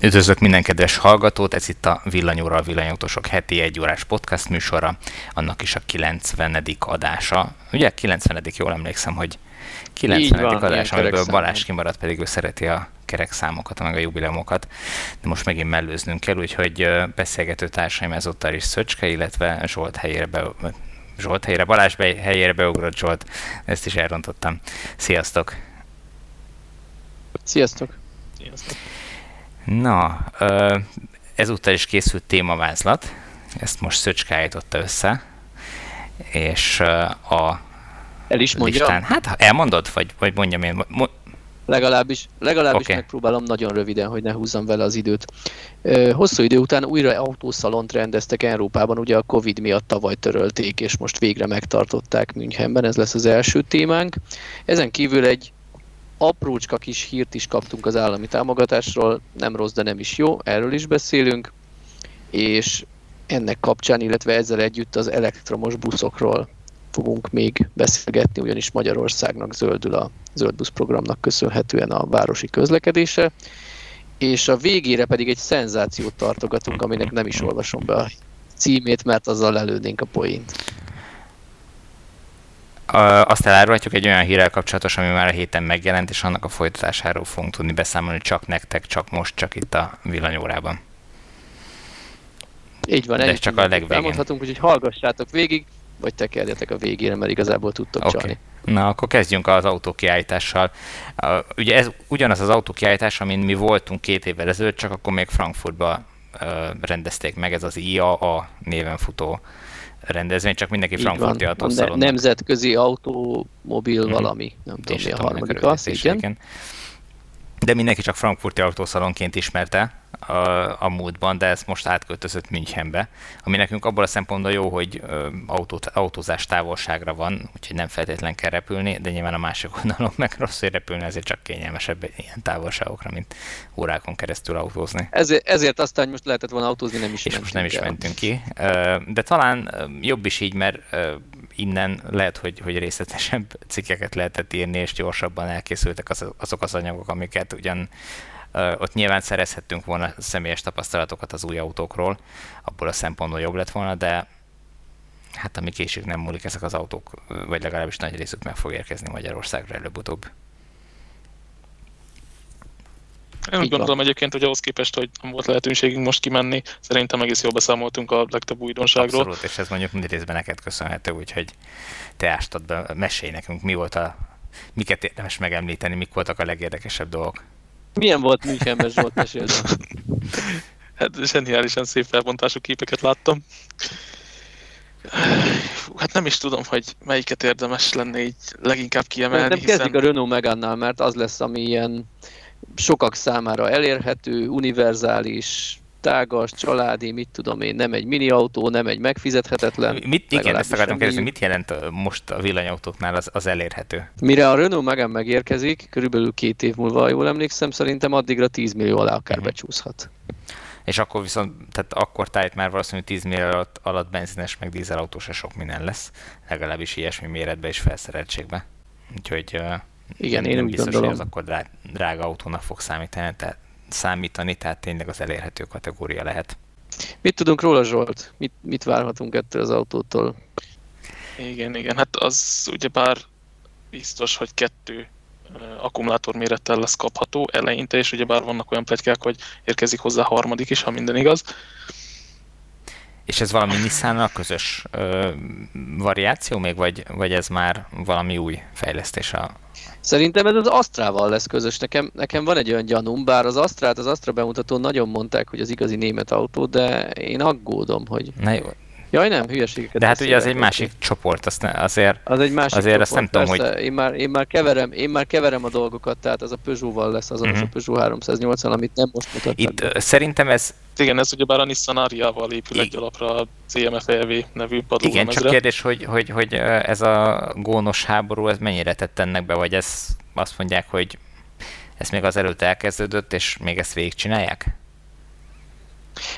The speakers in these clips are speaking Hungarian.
Üdvözlök minden kedves hallgatót, ez itt a Villanyóra a Villanyautósok heti egy órás podcast műsora, annak is a 90. adása. Ugye 90. jól emlékszem, hogy 90. Van, adás, amiből Balázs kimaradt, pedig ő szereti a kerek számokat, meg a jubileumokat, de most megint mellőznünk kell, úgyhogy beszélgető társaim ezúttal is Szöcske, illetve Zsolt helyére be, Zsolt helyére, Balázs be, helyére beugrott Zsolt, ezt is elrontottam. Sziasztok! Sziasztok! Sziasztok! Na, ezúttal is készült témavázlat, ezt most Szöcske állította össze, és a El is mondja? Listán, hát elmondod, vagy, vagy mondjam én? Mo- legalábbis, legalábbis okay. megpróbálom nagyon röviden, hogy ne húzzam vele az időt. Hosszú idő után újra autószalont rendeztek Európában, ugye a Covid miatt tavaly törölték, és most végre megtartották Münchenben, ez lesz az első témánk. Ezen kívül egy aprócska kis hírt is kaptunk az állami támogatásról, nem rossz, de nem is jó, erről is beszélünk, és ennek kapcsán, illetve ezzel együtt az elektromos buszokról fogunk még beszélgetni, ugyanis Magyarországnak zöldül a zöld busz programnak köszönhetően a városi közlekedése, és a végére pedig egy szenzációt tartogatunk, aminek nem is olvasom be a címét, mert azzal előnénk a poént azt elárulhatjuk egy olyan hírrel kapcsolatos, ami már a héten megjelent, és annak a folytatásáról fogunk tudni beszámolni csak nektek, csak most, csak itt a villanyórában. Így van, De csak a legvégén. Elmondhatunk, hogy hallgassátok végig, vagy tekerjetek a végére, mert igazából tudtok okay. csalni. Na, akkor kezdjünk az autókiállítással. Uh, ugye ez ugyanaz az autókiállítás, amin mi voltunk két évvel ezelőtt, csak akkor még Frankfurtba uh, rendezték meg, ez az IAA néven futó rendezvény, csak mindenki Így frankfurti autószalon. Ne, nemzetközi automobil hmm. valami, nem tudom mi a harmadik az, igen. De mindenki csak frankfurti autószalonként ismerte, a, a múltban, de ez most átköltözött Münchenbe, ami nekünk abból a szempontból jó, hogy autót, autózás távolságra van, úgyhogy nem feltétlen kell repülni, de nyilván a másik oldalon meg rossz, hogy repülni, ezért csak kényelmesebb ilyen távolságokra, mint órákon keresztül autózni. Ezért, ezért aztán most lehetett volna autózni, nem is És most nem is el. mentünk ki. De talán jobb is így, mert innen lehet, hogy, hogy részletesebb cikkeket lehetett írni, és gyorsabban elkészültek azok az anyagok, amiket ugyan ott nyilván szerezhettünk volna személyes tapasztalatokat az új autókról, abból a szempontból jobb lett volna, de hát ami később nem múlik, ezek az autók, vagy legalábbis nagy részük meg fog érkezni Magyarországra előbb-utóbb. Én úgy gondolom egyébként, hogy ahhoz képest, hogy nem volt lehetőségünk most kimenni, szerintem egész jól beszámoltunk a legtöbb újdonságról. Abszolút, és ez mondjuk mindig részben neked köszönhető, úgyhogy te ástad be, mesélj nekünk, mi volt a, miket érdemes megemlíteni, mik voltak a legérdekesebb dolgok. Milyen volt Münchenben Zsolt, meséld Hát zseniálisan szép felbontású képeket láttam. Hát nem is tudom, hogy melyiket érdemes lenne így leginkább kiemelni. Nem hiszen... kezdjük a Renault Megannál, mert az lesz, ami ilyen sokak számára elérhető, univerzális, tágas, családi, mit tudom én, nem egy mini autó, nem egy megfizethetetlen. Mit, igen, ezt akartam kérdezni, mit jelent most a villanyautóknál az, az elérhető? Mire a Renault Megane megérkezik, körülbelül két év múlva, jól emlékszem, szerintem addigra 10 millió alá akár uh-huh. becsúszhat. És akkor viszont, tehát akkor tájt már valószínűleg 10 millió alatt, alatt benzines meg dízelautó se sok minden lesz, legalábbis ilyesmi méretbe és felszereltségbe. Úgyhogy igen, én úgy biztos, gondolom. hogy az akkor drága, drága autónak fog számítani, tehát számítani, tehát tényleg az elérhető kategória lehet. Mit tudunk róla, Zsolt? Mit, mit várhatunk ettől az autótól? Igen, igen, hát az ugyebár biztos, hogy kettő akkumulátor mérettel lesz kapható eleinte, és ugyebár vannak olyan plegykák, hogy érkezik hozzá harmadik is, ha minden igaz. És ez valami nissan közös ö, variáció még, vagy, vagy ez már valami új fejlesztés a, Szerintem ez az Astrával lesz közös. Nekem, nekem van egy olyan gyanúm, bár az Astrát, az Astra bemutatón nagyon mondták, hogy az igazi német autó, de én aggódom, hogy... Na jó. Jaj, nem, hülyeségeket. De hát ugye az egy másik csoport, azt ne, azért, az egy másik azért csoport, azt nem tudom, hogy... Én már, én, már keverem, én már keverem a dolgokat, tehát az a Peugeot-val lesz az, uh-huh. a. Peugeot 380, amit nem most mutatnak. Itt uh, szerintem ez... Igen, ez ugyebár a Nissan Ariával épül egy alapra a CMF-EV nevű Igen, csak kérdés, hogy, hogy, hogy ez a gónos háború, ez mennyire tett ennek be, vagy ez azt mondják, hogy ez még az előtt elkezdődött, és még ezt végigcsinálják?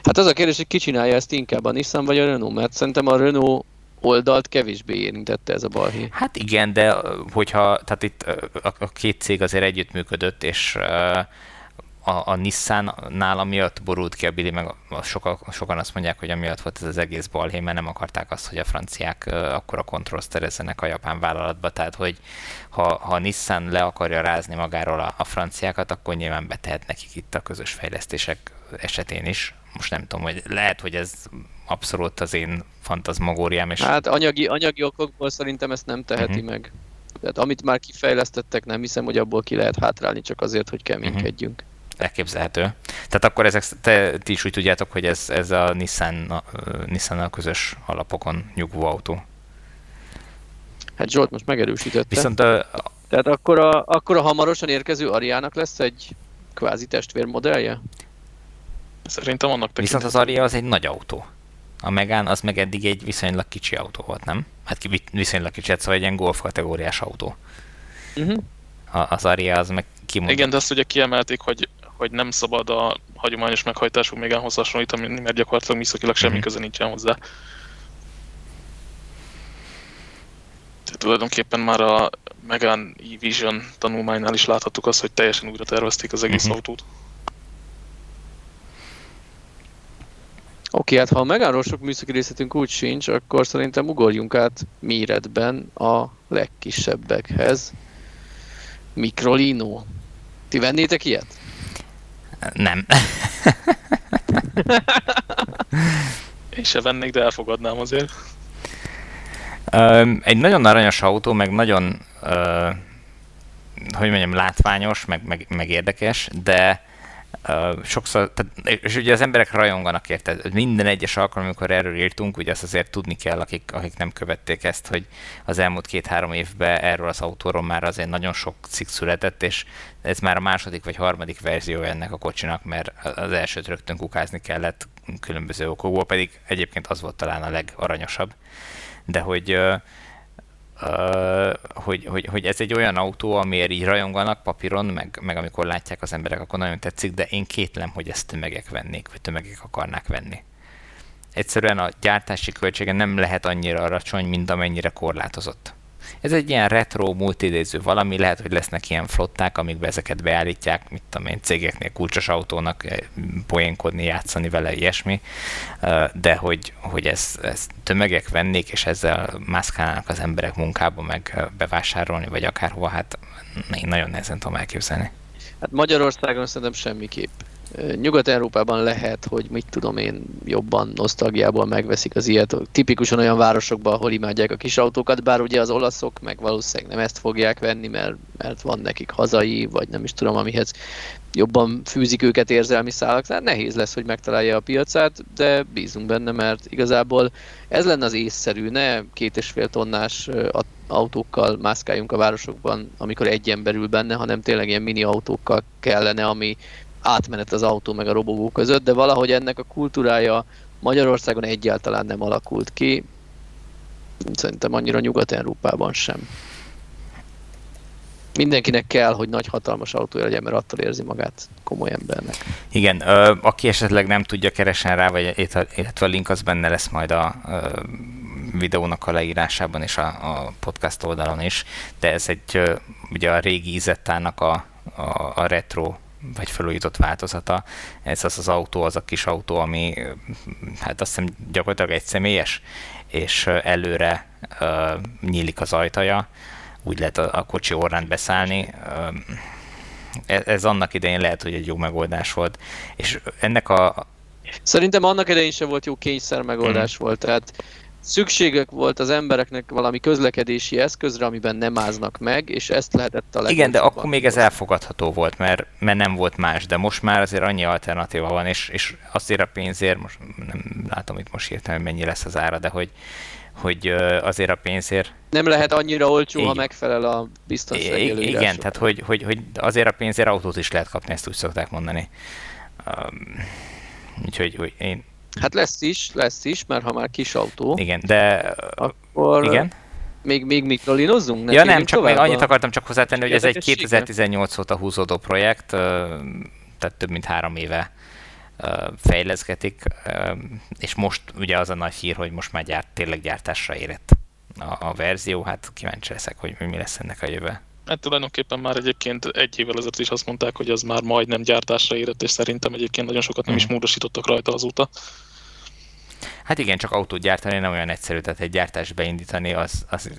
Hát az a kérdés, hogy ki csinálja ezt inkább, a Nissan vagy a Renault, mert szerintem a Renault oldalt kevésbé érintette ez a balhé. Hát igen, de hogyha, tehát itt a, a két cég azért együttműködött, és a, a Nissan-nál amiatt borult ki a Billy, meg a, soka, sokan azt mondják, hogy amiatt volt ez az egész balhé, mert nem akarták azt, hogy a franciák akkor a kontrollt a japán vállalatba. Tehát, hogy ha, ha a Nissan le akarja rázni magáról a, a franciákat, akkor nyilván betehet nekik itt a közös fejlesztések esetén is. Most nem tudom, hogy lehet, hogy ez abszolút az én fantazmagóriám. És... Hát anyagi, anyagi okokból szerintem ezt nem teheti uh-huh. meg. Tehát amit már kifejlesztettek, nem hiszem, hogy abból ki lehet hátrálni csak azért, hogy keménykedjünk. Uh-huh elképzelhető. Tehát akkor ezek, te, ti is úgy tudjátok, hogy ez, ez a Nissan, a, Nissan közös alapokon nyugvó autó. Hát Zsolt most megerősítette. Viszont a, Tehát akkor a, akkor a hamarosan érkező Ariának lesz egy kvázi testvérmodellje? Szerintem annak Viszont az Aria az egy nagy autó. A Megán az meg eddig egy viszonylag kicsi autó volt, nem? Hát viszonylag kicsi, szóval egy ilyen golf kategóriás autó. Uh-huh. A, az Aria az meg kimondott. Igen, de azt ugye kiemelték, hogy hogy nem szabad a hagyományos meghajtású Megánhoz hasonlítani, mert gyakorlatilag műszakilag semmi mm-hmm. köze nincsen hozzá. Tehát tulajdonképpen már a Megán E-Vision tanulmánynál is láthattuk azt, hogy teljesen újra tervezték az egész mm-hmm. autót. Oké, hát ha a Megánról sok műszaki részletünk úgy sincs, akkor szerintem ugorjunk át méretben a legkisebbekhez. Microlino. Ti vennétek ilyet? Nem. Én se vennék, de elfogadnám azért. egy nagyon aranyos autó, meg nagyon, hogy mondjam, látványos, meg, meg, meg érdekes, de Sokszor, tehát, és ugye az emberek rajonganak érte. Minden egyes alkalom, amikor erről írtunk, ugye azt azért tudni kell, akik, akik nem követték ezt, hogy az elmúlt két-három évben erről az autóról már azért nagyon sok cikk született, és ez már a második vagy harmadik verzió ennek a kocsinak, mert az elsőt rögtön kukázni kellett különböző okokból, pedig egyébként az volt talán a legaranyosabb. De hogy uh, hogy, hogy, hogy ez egy olyan autó, amiért így rajonganak papíron, meg, meg amikor látják az emberek, akkor nagyon tetszik, de én kétlem, hogy ezt tömegek vennék, vagy tömegek akarnák venni. Egyszerűen a gyártási költsége nem lehet annyira alacsony, mint amennyire korlátozott. Ez egy ilyen retro, multidéző valami, lehet, hogy lesznek ilyen flották, amikbe ezeket beállítják, mit tudom én, cégeknél kulcsos autónak eh, poénkodni, játszani vele, ilyesmi, eh, de hogy, hogy ezt, ezt tömegek vennék, és ezzel mászkálnának az emberek munkába meg eh, bevásárolni, vagy akárhova, hát én nagyon nehezen tudom elképzelni. Hát Magyarországon szerintem semmiképp. Nyugat-Európában lehet, hogy mit tudom én, jobban nosztalgiából megveszik az ilyet. Tipikusan olyan városokban, ahol imádják a kis autókat, bár ugye az olaszok meg valószínűleg nem ezt fogják venni, mert, mert van nekik hazai, vagy nem is tudom, amihez jobban fűzik őket érzelmi szálak, tehát nehéz lesz, hogy megtalálja a piacát, de bízunk benne, mert igazából ez lenne az észszerű, ne két és fél tonnás autókkal mászkáljunk a városokban, amikor egy ember ül benne, hanem tényleg ilyen mini autókkal kellene, ami átmenet az autó meg a robogó között, de valahogy ennek a kultúrája Magyarországon egyáltalán nem alakult ki, szerintem annyira Nyugat-Európában sem. Mindenkinek kell, hogy nagy hatalmas autója legyen, mert attól érzi magát komoly embernek. Igen, aki esetleg nem tudja, keresen rá, vagy illetve a link az benne lesz majd a videónak a leírásában és a, a podcast oldalon is, de ez egy ugye a régi Izettának a, a, a retro vagy felújított változata. Ez az az autó, az a kis autó, ami hát azt hiszem gyakorlatilag egy személyes, és előre uh, nyílik az ajtaja, úgy lehet a, a kocsi orrán beszállni. Uh, ez, ez annak idején lehet, hogy egy jó megoldás volt. És ennek a... Szerintem annak idején sem volt jó kényszer megoldás mm. volt, tehát szükségek volt az embereknek valami közlekedési eszközre, amiben nem áznak meg, és ezt lehetett a Igen, de akkor még ez elfogadható volt, mert, mert nem volt más, de most már azért annyi alternatíva van, és, és azért a pénzért, most nem látom itt most hirtelen, mennyi lesz az ára, de hogy, hogy azért a pénzért... Nem lehet annyira olcsó, így, ha megfelel a biztonsági Igen, tehát hogy, hogy, hogy azért a pénzért autót is lehet kapni, ezt úgy szokták mondani. Um, úgyhogy hogy én, Hát lesz is, lesz is, mert ha már kis autó. Igen, de... Akkor... Igen? Még, még mikrolinozzunk? Ne ja nem, csak még annyit akartam csak hozzátenni, hogy ez egy 2018 óta húzódó projekt, tehát több mint három éve fejleszgetik, és most ugye az a nagy hír, hogy most már gyárt, tényleg gyártásra érett a, a verzió, hát kíváncsi leszek, hogy mi lesz ennek a jövő. Hát tulajdonképpen már egyébként egy évvel ezelőtt is azt mondták, hogy az már majdnem gyártásra érett, és szerintem egyébként nagyon sokat nem is mhm. módosítottak rajta azóta. Hát igen, csak autót gyártani nem olyan egyszerű, tehát egy gyártást beindítani az, az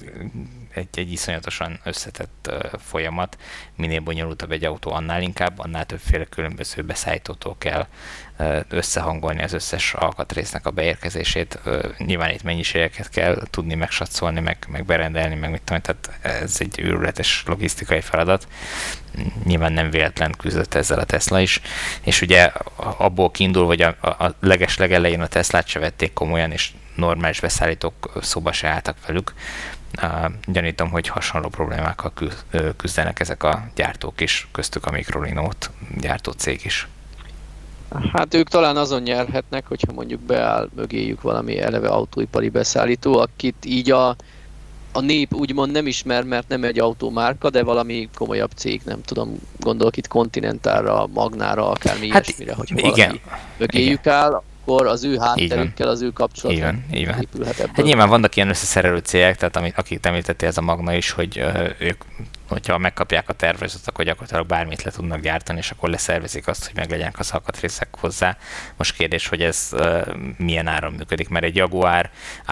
egy, egy iszonyatosan összetett uh, folyamat. Minél bonyolultabb egy autó, annál inkább, annál többféle különböző beszállítótól kell összehangolni az összes alkatrésznek a beérkezését. Nyilván itt mennyiségeket kell tudni megsatszolni, meg, meg berendelni, meg mit tudom, tehát ez egy őrületes logisztikai feladat. Nyilván nem véletlen küzdött ezzel a Tesla is, és ugye abból kiindul, hogy a, a leges legelején a Teslát se vették komolyan, és normális beszállítók szóba se álltak velük. Gyanítom, hogy hasonló problémákkal küzdenek ezek a gyártók is, köztük a Microlinót gyártó cég is. Hát ők talán azon nyerhetnek, hogyha mondjuk beáll mögéjük valami eleve autóipari beszállító, akit így a, a nép úgymond nem ismer, mert nem egy autómárka, de valami komolyabb cég, nem tudom, gondolok itt Continentalra, Magnára, akármi hát, ilyesmire, hogyha igen, valaki mögéjük igen. áll, akkor az ő hátterükkel, az ő kapcsolatok épülhet ebből. Hát nyilván vannak ilyen összeszerelő cégek, tehát amit, akik említette ez a Magna is, hogy ők hogyha megkapják a tervezetet, akkor gyakorlatilag bármit le tudnak gyártani, és akkor leszervezik azt, hogy meglegyenek az alkatrészek hozzá. Most kérdés, hogy ez uh, milyen áron működik, mert egy Jaguar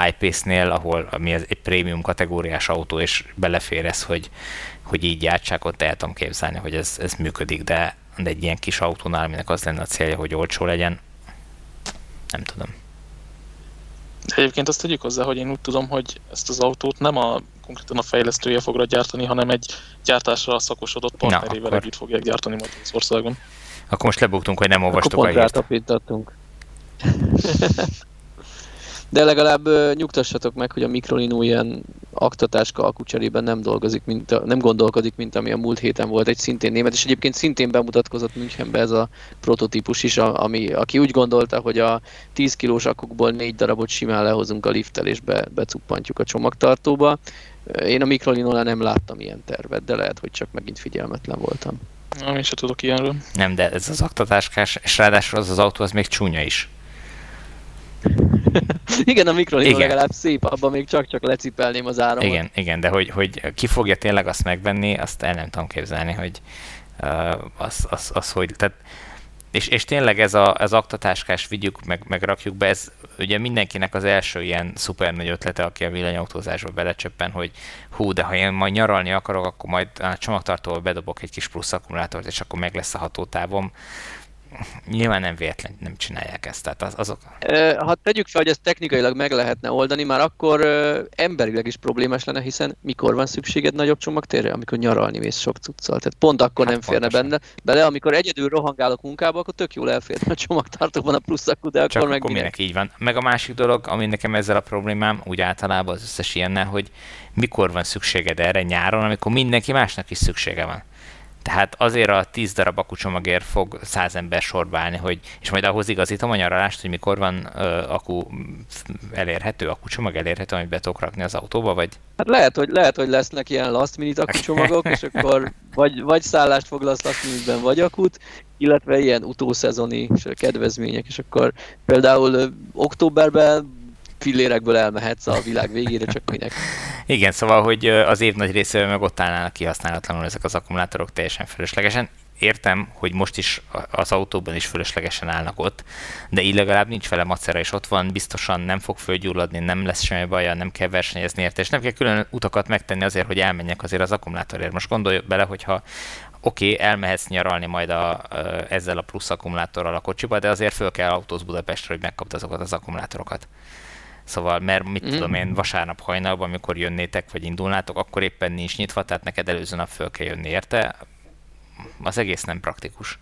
I-Pace-nél, ahol ami egy prémium kategóriás autó, és belefér ez, hogy, hogy így gyártsák, ott el tudom képzelni, hogy ez, ez működik, de, de egy ilyen kis autónál, aminek az lenne a célja, hogy olcsó legyen, nem tudom. Egyébként azt tegyük hozzá, hogy én úgy tudom, hogy ezt az autót nem a konkrétan a fejlesztője fogra gyártani, hanem egy gyártásra szakosodott partnerével akkor... együtt fogják gyártani majd az országon. Akkor most lebuktunk, hogy nem olvastuk akkor a hírt. De legalább uh, nyugtassatok meg, hogy a Microlino ilyen aktatáska alkucserében nem dolgozik, mint a, nem gondolkodik, mint ami a múlt héten volt egy szintén német, és egyébként szintén bemutatkozott Münchenbe ez a prototípus is, ami, aki úgy gondolta, hogy a 10 kilós akukból négy darabot simán lehozunk a lifttel, és be, becuppantjuk a csomagtartóba. Én a Microlinónál nem láttam ilyen tervet, de lehet, hogy csak megint figyelmetlen voltam. Nem, én sem tudok ilyenről. Nem, de ez az aktatáskás, és ráadásul az az autó, az még csúnya is. igen, a Microlinó legalább szép, abban még csak-csak lecipelném az áramot. Igen, igen, de hogy, hogy ki fogja tényleg azt megvenni, azt el nem tudom képzelni, hogy uh, az, az, az, hogy, tehát és, és tényleg ez a, az aktatáskás vigyük, meg, meg rakjuk be, ez ugye mindenkinek az első ilyen szuper nagy ötlete, aki a villanyautózásba belecsöppen, hogy hú, de ha én majd nyaralni akarok, akkor majd a csomagtartóba bedobok egy kis plusz akkumulátort, és akkor meg lesz a hatótávom nyilván nem véletlen nem csinálják ezt. Tehát az, azok... Ha tegyük fel, hogy ezt technikailag meg lehetne oldani, már akkor emberileg is problémás lenne, hiszen mikor van szükséged nagyobb csomagtérre? Amikor nyaralni mész sok cuccal. Tehát pont akkor hát nem férne pontosan. benne. Bele, amikor egyedül rohangálok munkába, akkor tök jól elférne a csomagtartóban a plusz akku, de Csak akkor meg minek így van. Meg a másik dolog, ami nekem ezzel a problémám, úgy általában az összes ilyennel, hogy mikor van szükséged erre nyáron, amikor mindenki másnak is szüksége van. Tehát azért a 10 darab akucsomagért fog 100 ember sorba állni, hogy, és majd ahhoz igazítom a nyaralást, hogy mikor van uh, aku elérhető, akucsomag elérhető, amit be tudok rakni az autóba, vagy? Hát lehet, hogy, lehet, hogy lesznek ilyen last minute akucsomagok, és akkor vagy, vagy szállást foglalsz last minute vagy akut, illetve ilyen utószezoni kedvezmények, és akkor például ö, októberben fillérekből elmehetsz a világ végére, csak minek. Igen, szóval, hogy az év nagy részében meg ott állnának kihasználatlanul ezek az akkumulátorok teljesen fölöslegesen. Értem, hogy most is az autóban is fölöslegesen állnak ott, de így legalább nincs vele macera, és ott van, biztosan nem fog fölgyulladni, nem lesz semmi baja, nem kell versenyezni érte, és nem kell külön utakat megtenni azért, hogy elmenjek azért az akkumulátorért. Most gondolj bele, hogyha oké, okay, elmehetsz nyaralni majd a, ezzel a plusz akkumulátorral a kocsiba, de azért föl kell autóz Budapestre, hogy megkapd azokat az akkumulátorokat. Szóval, mert mit mm. tudom én, vasárnap hajnalban, amikor jönnétek, vagy indulnátok, akkor éppen nincs nyitva, tehát neked előző nap föl kell jönni, érte? Az egész nem praktikus.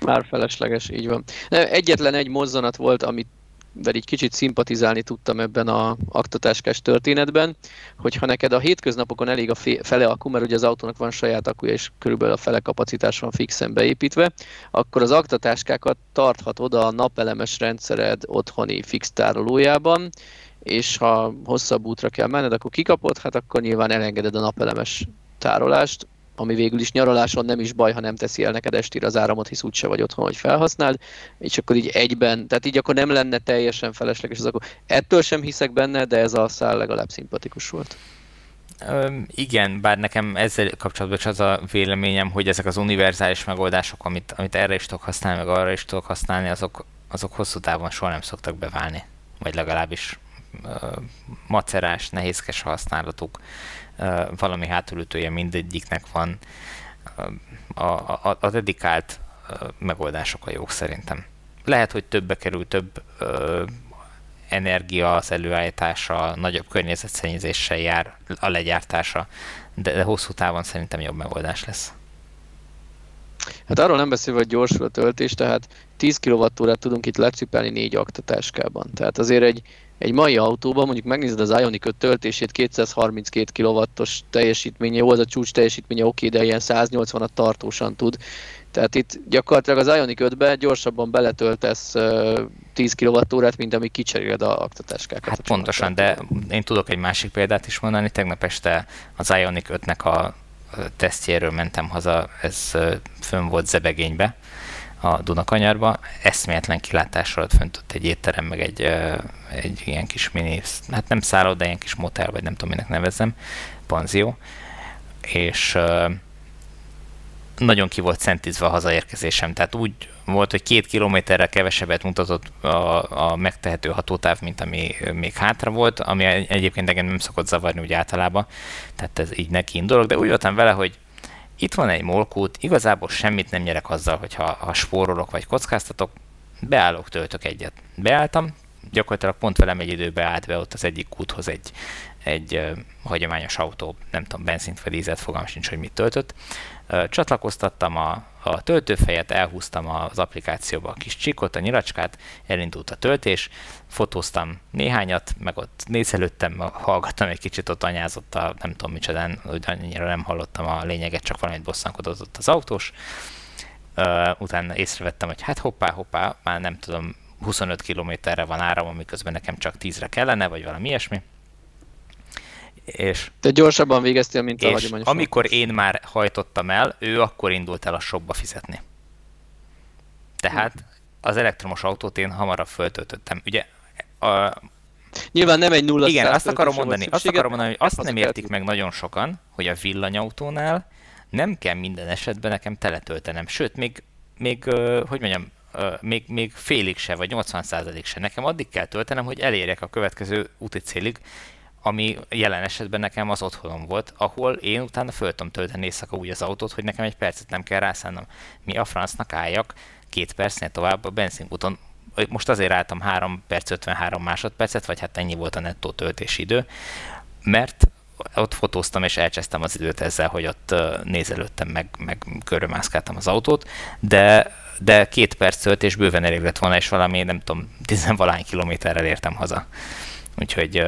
Már felesleges, így van. Egyetlen egy mozzanat volt, amit de így kicsit szimpatizálni tudtam ebben a aktatáskás történetben, hogy ha neked a hétköznapokon elég a fele akku, mert ugye az autónak van saját akkuja, és körülbelül a fele kapacitás van fixen beépítve, akkor az aktatáskákat tarthatod a napelemes rendszered otthoni fix tárolójában, és ha hosszabb útra kell menned, akkor kikapod, hát akkor nyilván elengeded a napelemes tárolást, ami végül is nyaraláson nem is baj, ha nem teszi el neked estére az áramot, hisz úgyse vagy otthon, hogy felhasználd, és akkor így egyben, tehát így akkor nem lenne teljesen felesleges az akkor. Ettől sem hiszek benne, de ez a szál legalább szimpatikus volt. igen, bár nekem ezzel kapcsolatban is az a véleményem, hogy ezek az univerzális megoldások, amit, amit erre is tudok használni, meg arra is tudok használni, azok, azok hosszú távon soha nem szoktak beválni. Vagy legalábbis macerás, nehézkes használatuk, valami hátulütője mindegyiknek van. A, a, a dedikált megoldások a jók szerintem. Lehet, hogy többbe kerül, több uh, energia az előállítása, nagyobb környezetszennyezéssel jár a legyártása, de, de hosszú távon szerintem jobb megoldás lesz. Hát arról nem beszélve, hogy gyorsul a töltés, tehát 10 kWh tudunk itt lecipelni négy aktatáskában. Tehát azért egy, egy mai autóban, mondjuk megnézed az Ioniq 5 töltését, 232 kW-os teljesítménye, jó, az a csúcs teljesítménye oké, de ilyen 180-at tartósan tud. Tehát itt gyakorlatilag az Ioniq 5-be gyorsabban beletöltesz 10 kWh-t, mint amíg kicseréled a aktatáskákat. Hát pontosan, de én tudok egy másik példát is mondani. Tegnap este az Ioniq 5-nek a tesztjéről mentem haza, ez fönn volt Zebegénybe, a Dunakanyarba. Eszméletlen kilátás alatt fönt ott egy étterem, meg egy, egy ilyen kis mini, hát nem szálló, de ilyen kis motel, vagy nem tudom, minek nevezzem, panzió. És nagyon ki volt szentizve a hazaérkezésem, tehát úgy volt, hogy két kilométerrel kevesebbet mutatott a, a megtehető hatótáv, mint ami még hátra volt, ami egyébként engem nem szokott zavarni úgy általában, tehát ez így neki indulok, de úgy voltam vele, hogy itt van egy molkút, igazából semmit nem nyerek azzal, hogyha ha spórolok vagy kockáztatok, beállok, töltök egyet. Beálltam, gyakorlatilag pont velem egy időbe állt be ott az egyik kúthoz egy, egy uh, hagyományos autó, nem tudom, benzint vagy dízet, fogalmam sincs, hogy mit töltött. Csatlakoztattam a, a töltőfejet, elhúztam az applikációba a kis csikot, a nyilacskát, elindult a töltés, fotóztam néhányat, meg ott nézelődtem, hallgattam egy kicsit, ott anyázott a nem tudom micsodán, hogy annyira nem hallottam a lényeget, csak valamit bosszankodott ott az autós. Uh, utána észrevettem, hogy hát hoppá, hoppá, már nem tudom, 25 kilométerre van áram, miközben nekem csak 10-re kellene, vagy valami ilyesmi. És, Te gyorsabban végeztél, mint a hagyományos. amikor én már hajtottam el, ő akkor indult el a shopba fizetni. Tehát az elektromos autót én hamarabb föltöltöttem. Ugye a, Nyilván nem egy nulla Igen, azt akarom mondani, azt akarom mondani, hogy azt nem értik meg nagyon sokan, hogy a villanyautónál nem kell minden esetben nekem teletöltenem. Sőt, még, még hogy mondjam, még, még félig se, vagy 80 se. Nekem addig kell töltenem, hogy elérjek a következő úti célig, ami jelen esetben nekem az otthonom volt, ahol én utána föl tudom tölteni éjszaka úgy az autót, hogy nekem egy percet nem kell rászánnom. Mi a francnak álljak két percnél tovább a benzinkúton. Most azért álltam 3 perc 53 másodpercet, vagy hát ennyi volt a nettó töltési idő, mert ott fotóztam és elcsesztem az időt ezzel, hogy ott nézelődtem, meg, meg körülmászkáltam az autót, de de két perc töltés bőven elég lett volna, és valami, nem tudom, tizenvalány kilométerrel értem haza. Úgyhogy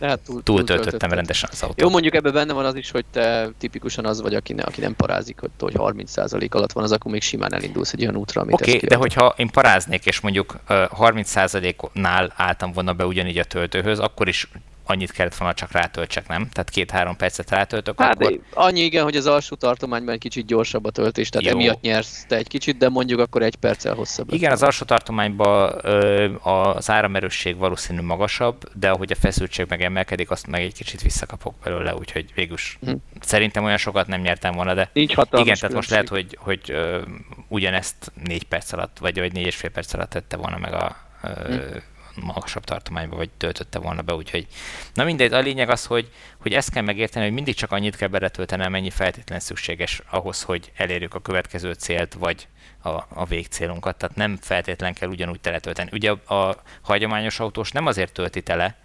hát túl, túl töltöttem rendesen az autót. Jó, mondjuk ebben benne van az is, hogy te tipikusan az vagy, aki, ne, aki nem parázik, hogy, hogy 30% alatt van, az akkor még simán elindulsz egy olyan útra, amit Oké, okay, de hogyha én paráznék, és mondjuk 30%-nál álltam volna be ugyanígy a töltőhöz, akkor is annyit kellett volna csak rátöltsek, nem? Tehát két-három percet rátöltök, hát, akkor... Annyi igen, hogy az alsó tartományban egy kicsit gyorsabb a töltés, tehát Jó. emiatt nyersz te egy kicsit, de mondjuk akkor egy perccel hosszabb. Igen, az alsó tartományban ö, az áramerősség valószínű magasabb, de ahogy a feszültség meg emelkedik, azt meg egy kicsit visszakapok belőle, úgyhogy végülis hm. szerintem olyan sokat nem nyertem volna, de Nincs igen, tehát különbség. most lehet, hogy, hogy ö, ugyanezt négy perc alatt, vagy, vagy négy és fél perc alatt tette volna meg a ö, hm magasabb tartományba, vagy töltötte volna be, úgyhogy na mindegy, a lényeg az, hogy, hogy ezt kell megérteni, hogy mindig csak annyit kell beletölteni, amennyi feltétlen szükséges ahhoz, hogy elérjük a következő célt, vagy a, a végcélunkat, tehát nem feltétlen kell ugyanúgy teletölteni. Ugye a, a hagyományos autós nem azért tölti tele,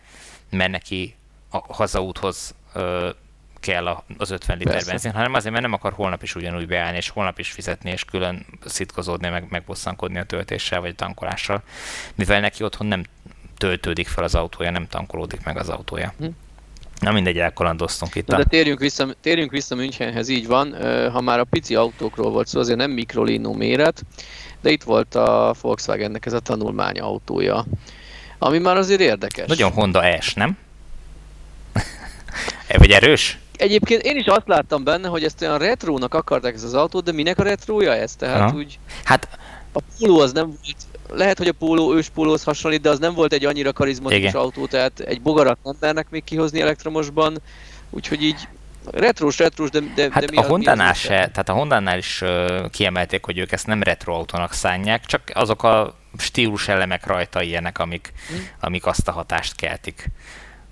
mert neki a hazaúthoz kell az 50 liter Persze. benzin, hanem azért, mert nem akar holnap is ugyanúgy beállni, és holnap is fizetni, és külön szitkozódni, meg megbosszankodni a töltéssel, vagy a tankolással, mivel neki otthon nem töltődik fel az autója, nem tankolódik meg az autója. Hm. Na mindegy, elkalandoztunk itt. Na, de térjünk vissza, térjünk vissza Münchenhez, így van. Ha már a pici autókról volt szó, azért nem mikrolino méret, de itt volt a Volkswagennek ez a tanulmány autója, ami már azért érdekes. Nagyon Honda S, nem? E vagy erős? Egyébként én is azt láttam benne, hogy ezt olyan retrónak akarták ez az autót, de minek a retrója ez? Tehát ha. úgy... Hát... A Polo az nem volt lehet, hogy a póló őspólóhoz hasonlít, de az nem volt egy annyira karizmatikus Igen. autó, tehát egy bogarat nem mernek még kihozni elektromosban, úgyhogy így retrós, retrós, de, de, hát de mi a Honda-nál se, tehát a Honda-nál is uh, kiemelték, hogy ők ezt nem retro autónak szánják, csak azok a stílus elemek rajta ilyenek, amik, hmm. amik azt a hatást keltik.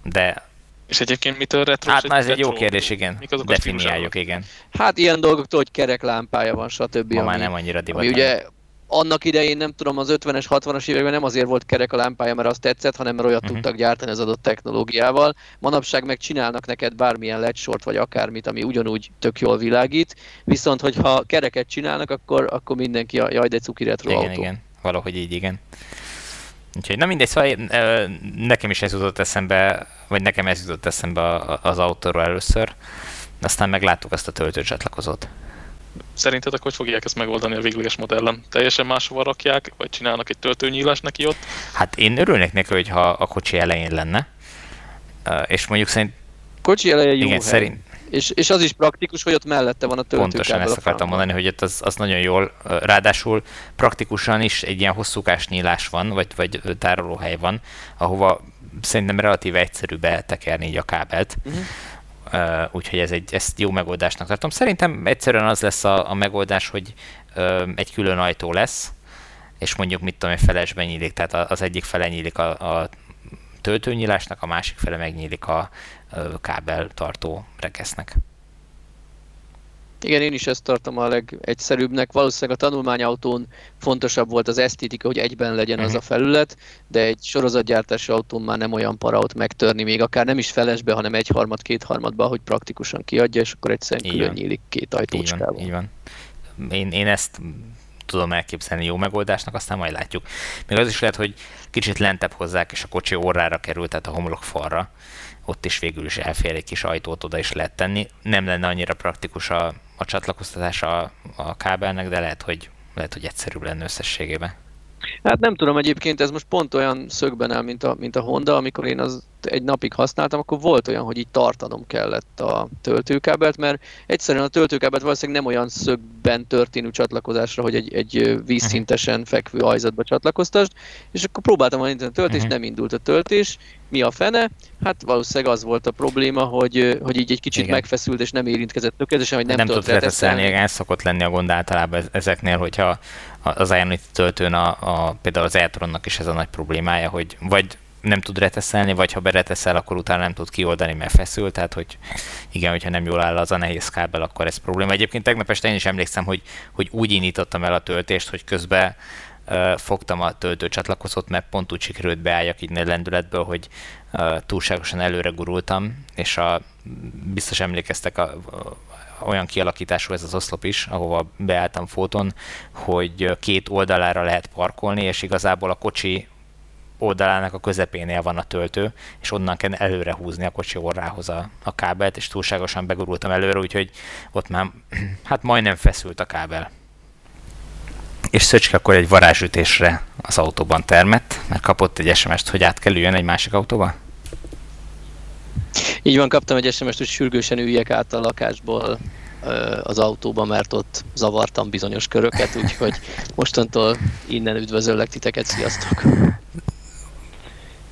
De és egyébként mitől retro? Hát na ez egy jó kérdés, igen. Definiáljuk, igen. Hát ilyen dolgoktól, hogy kerek lámpája van, stb. Ma ami, már nem annyira divat. Ami ugye annak idején nem tudom, az 50-es, 60-as években nem azért volt kerek a lámpája, mert azt tetszett, hanem mert olyat uh-huh. tudtak gyártani az adott technológiával. Manapság meg csinálnak neked bármilyen LED sort vagy akármit, ami ugyanúgy tök jól világít, viszont hogyha kereket csinálnak, akkor, akkor mindenki a jaj, de cuki retro igen, autó. Igen, valahogy így, igen. Úgyhogy na mindegy, szóval nekem is ez jutott eszembe, vagy nekem ez jutott eszembe az autóról először, aztán megláttuk azt a töltőcsatlakozót. Szerintetek hogy fogják ezt megoldani a végleges modellen? Teljesen máshova rakják, vagy csinálnak egy töltőnyílás neki ott? Hát én örülnék neki, hogyha a kocsi elején lenne, és mondjuk szerint... Kocsi eleje jó igen, hely. szerint, és, és az is praktikus, hogy ott mellette van a töltőkábel. Pontosan ezt akartam mondani, hogy ott az, az nagyon jól, ráadásul praktikusan is egy ilyen hosszúkás nyílás van, vagy, vagy tárolóhely van, ahova szerintem relatíve egyszerű betekerni így a kábelt. Uh-huh. Uh, úgyhogy ez egy, ezt jó megoldásnak tartom. Szerintem egyszerűen az lesz a, a megoldás, hogy uh, egy külön ajtó lesz, és mondjuk mit tudom, egy felesben nyílik, tehát az egyik fele nyílik a, a töltőnyílásnak, a másik fele megnyílik a, kábeltartó rekesznek. Igen, én is ezt tartom a legegyszerűbbnek. Valószínűleg a tanulmányautón fontosabb volt az esztétika, hogy egyben legyen az a mhm. felület, de egy sorozatgyártási autón már nem olyan paraut megtörni, még akár nem is felesbe, hanem egy harmad, két harmadba, hogy praktikusan kiadja, és akkor egyszerűen így külön van. nyílik két ajtócskával. Így van, így van. Én, én ezt tudom elképzelni jó megoldásnak, aztán majd látjuk. Még az is lehet, hogy kicsit lentebb hozzák, és a kocsi orrára került, tehát a homlok falra, ott is végül is elfér egy kis ajtót oda is lehet tenni. Nem lenne annyira praktikus a, a csatlakoztatás a, a kábelnek, de lehet, hogy, lehet, hogy egyszerűbb lenne összességében. Hát nem tudom, egyébként ez most pont olyan szögben áll, mint a, mint a Honda, amikor én az egy napig használtam, akkor volt olyan, hogy így tartanom kellett a töltőkábelt, mert egyszerűen a töltőkábelt valószínűleg nem olyan szögben történő csatlakozásra, hogy egy, egy vízszintesen fekvő ajzatba csatlakoztasd, és akkor próbáltam a töltés, uh-huh. nem indult a töltés, mi a fene? Hát valószínűleg az volt a probléma, hogy, hogy így egy kicsit Igen. megfeszült és nem érintkezett tökéletesen, hogy nem, nem tudott leteszelni. Ez szokott lenni a gond általában ezeknél, hogyha az Ionity töltőn a, a, például az Eltronnak is ez a nagy problémája, hogy vagy nem tud reteszelni, vagy ha bereteszel, akkor utána nem tud kioldani, mert feszül, tehát hogy igen, hogyha nem jól áll az a nehéz kábel, akkor ez probléma. Egyébként tegnap este én is emlékszem, hogy, hogy úgy indítottam el a töltést, hogy közben fogtam a töltőcsatlakozót, mert pont úgy sikerült beálljak így lendületből, hogy túlságosan előre gurultam, és a, biztos emlékeztek a, olyan kialakítású ez az oszlop is, ahova beálltam fóton, hogy két oldalára lehet parkolni, és igazából a kocsi oldalának a közepénél van a töltő, és onnan kell előre húzni a kocsi orrához a, a kábelt, és túlságosan begurultam előre, úgyhogy ott már hát majdnem feszült a kábel. És Szöcske akkor egy varázsütésre az autóban termett, mert kapott egy SMS-t, hogy át kell üljön egy másik autóba? Így van, kaptam egy SMS-t, hogy sürgősen üljek át a lakásból az autóba, mert ott zavartam bizonyos köröket, úgyhogy mostantól innen üdvözöllek titeket, sziasztok!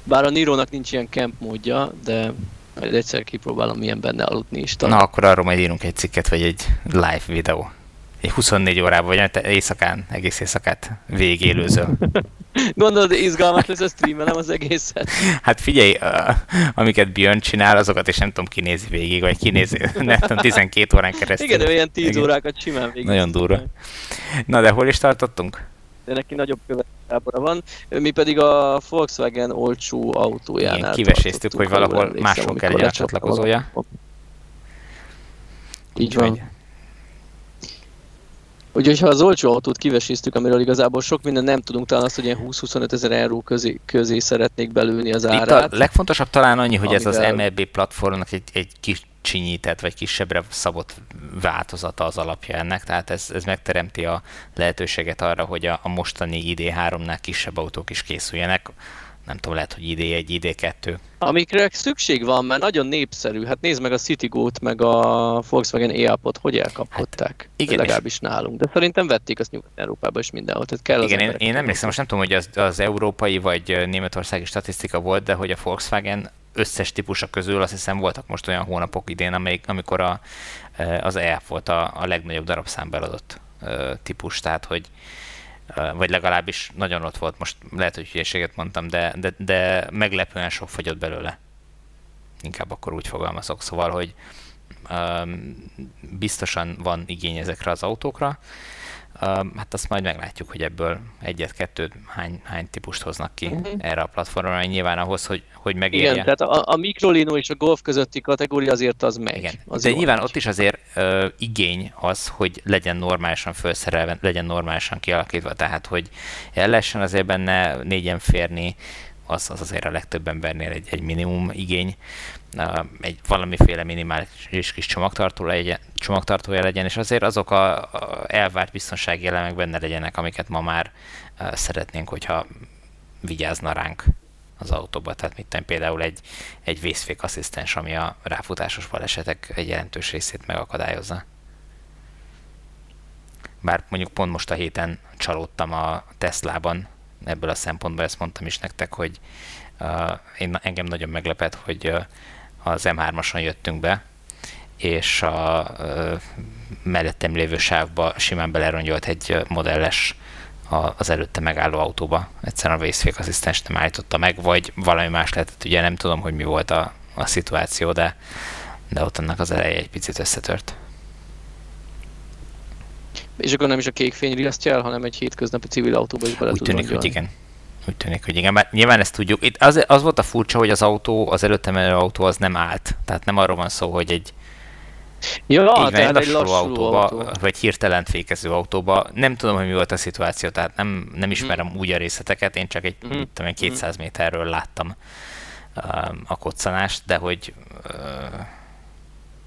Bár a Nirónak nincs ilyen camp módja, de majd egyszer kipróbálom milyen benne aludni is. Talán. Na, akkor arról majd írunk egy cikket, vagy egy live videó. Egy 24 órában, vagy éjszakán, egész éjszakát végélőző. Gondolod, izgalmas lesz a streamelem az egészet? Hát figyelj, uh, amiket Björn csinál, azokat is nem tudom kinézi végig, vagy kinézi, nem tudom, 12 órán keresztül. Igen, de olyan 10 órákat simán végig. Nagyon durva. Na, de hol is tartottunk? De neki nagyobb követábora van, mi pedig a Volkswagen olcsó autójánál Igen, kiveséztük, hogy valahol máshol kell egy csatlakozója. Így van. Úgyhogy ha az olcsó autót kiveséztük, amiről igazából sok minden nem tudunk, talán azt, hogy ilyen 20-25 ezer euró közé, közé szeretnék belülni az árát. Itt a legfontosabb talán annyi, hogy amivel... ez az MLB platformnak egy, egy kis csinyített, vagy kisebbre szabott változata az alapja ennek, tehát ez, ez megteremti a lehetőséget arra, hogy a, a mostani ID3-nál kisebb autók is készüljenek, nem tudom, lehet, hogy ID1, ID2. Amikre szükség van, mert nagyon népszerű. Hát nézd meg a Citigo-t, meg a Volkswagen e hogy elkapkodták. Hát, igen, legalábbis nálunk. De szerintem vették azt Nyugat-Európában is mindenhol. Tehát kell igen, én, én emlékszem, most nem tudom, hogy az, az európai vagy németországi statisztika volt, de hogy a Volkswagen összes típusa közül azt hiszem voltak most olyan hónapok idén, amelyik, amikor a, az e volt a, a legnagyobb darabszámba eladott típus, tehát hogy vagy legalábbis nagyon ott volt, most lehet, hogy hülyeséget mondtam, de, de, de meglepően sok fogyott belőle. Inkább akkor úgy fogalmazok, szóval, hogy um, biztosan van igény ezekre az autókra, hát azt majd meglátjuk, hogy ebből egyet-kettőt hány, hány típust hoznak ki uh-huh. erre a platformra, nyilván ahhoz, hogy, hogy megérje. Igen, tehát a, a Microlino és a Golf közötti kategória azért az megy. Igen. Az De nyilván megy. ott is azért uh, igény az, hogy legyen normálisan felszerelve, legyen normálisan kialakítva, tehát hogy el lehessen azért benne négyen férni, az, az azért a legtöbb embernél egy, egy minimum igény egy valamiféle minimális kis csomagtartó legyen, csomagtartója legyen, és azért azok a, a elvárt biztonsági elemek benne legyenek, amiket ma már szeretnénk, hogyha vigyázna ránk az autóba. Tehát tenni, például egy, egy vészfék asszisztens, ami a ráfutásos balesetek egy jelentős részét megakadályozza. Bár mondjuk pont most a héten csalódtam a Teslában, ebből a szempontból ezt mondtam is nektek, hogy uh, én, engem nagyon meglepett, hogy uh, az M3-ason jöttünk be, és a mellettem lévő sávba simán belerongyolt egy modelles az előtte megálló autóba. Egyszerűen a vészfék asszisztens nem állította meg, vagy valami más lehetett, ugye nem tudom, hogy mi volt a, a szituáció, de, de ott annak az eleje egy picit összetört. És akkor nem is a kék fény riasztja el, hanem egy hétköznapi civil autóba is bele Úgy tűnik, hogy igen. Úgy tűnik, hogy igen. Mert nyilván ezt tudjuk. Itt az, az volt a furcsa, hogy az autó, az előttem elő autó az nem állt. Tehát nem arról van szó, hogy egy Ja, egy egy lassuló autóba, autó. vagy hirtelen fékező autóba. Nem tudom, hogy mi volt a szituáció, tehát nem, nem ismerem hmm. úgy a részleteket, én csak egy hmm. tudom, 200 mhm. méterről láttam um, a koccanást, de hogy uh,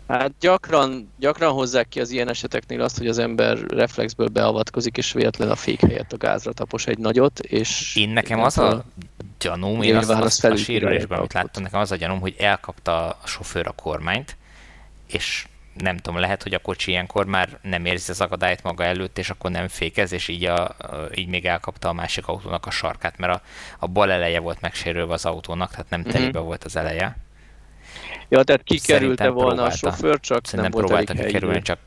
Hát gyakran, gyakran hozzák ki az ilyen eseteknél azt, hogy az ember reflexből beavatkozik, és véletlen a fék helyett a gázra tapos egy nagyot, és... Én nekem az a gyanúm, én azt, azt a sérülésben, amit láttam, nekem az a gyanúm, hogy elkapta a sofőr a kormányt, és nem tudom, lehet, hogy a kocsi ilyenkor már nem érzi az akadályt maga előtt, és akkor nem fékez, és így, a, így még elkapta a másik autónak a sarkát, mert a, a bal eleje volt megsérülve az autónak, tehát nem telibe mm-hmm. volt az eleje Ja, tehát kikerülte volna a sofőr, csak Szerintem nem próbálta kikerülni, csak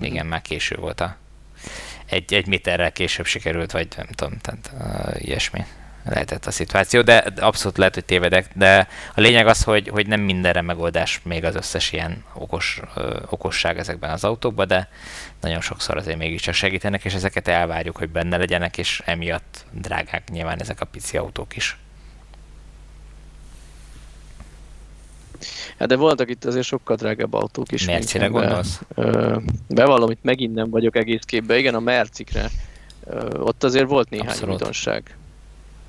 igen, már késő volt a... Egy, egy méterrel később sikerült, vagy nem tudom, tehát uh, ilyesmi lehetett a szituáció, de abszolút lehet, hogy tévedek, de a lényeg az, hogy, hogy nem mindenre megoldás még az összes ilyen okos, ö, okosság ezekben az autókban, de nagyon sokszor azért mégiscsak segítenek, és ezeket elvárjuk, hogy benne legyenek, és emiatt drágák nyilván ezek a pici autók is. Hát de voltak itt azért sokkal drágább autók is. Mercire gondolsz? Ö, bevallom, itt megint nem vagyok egész képbe. Igen, a Mercikre. Ö, ott azért volt néhány Abszolút. újdonság.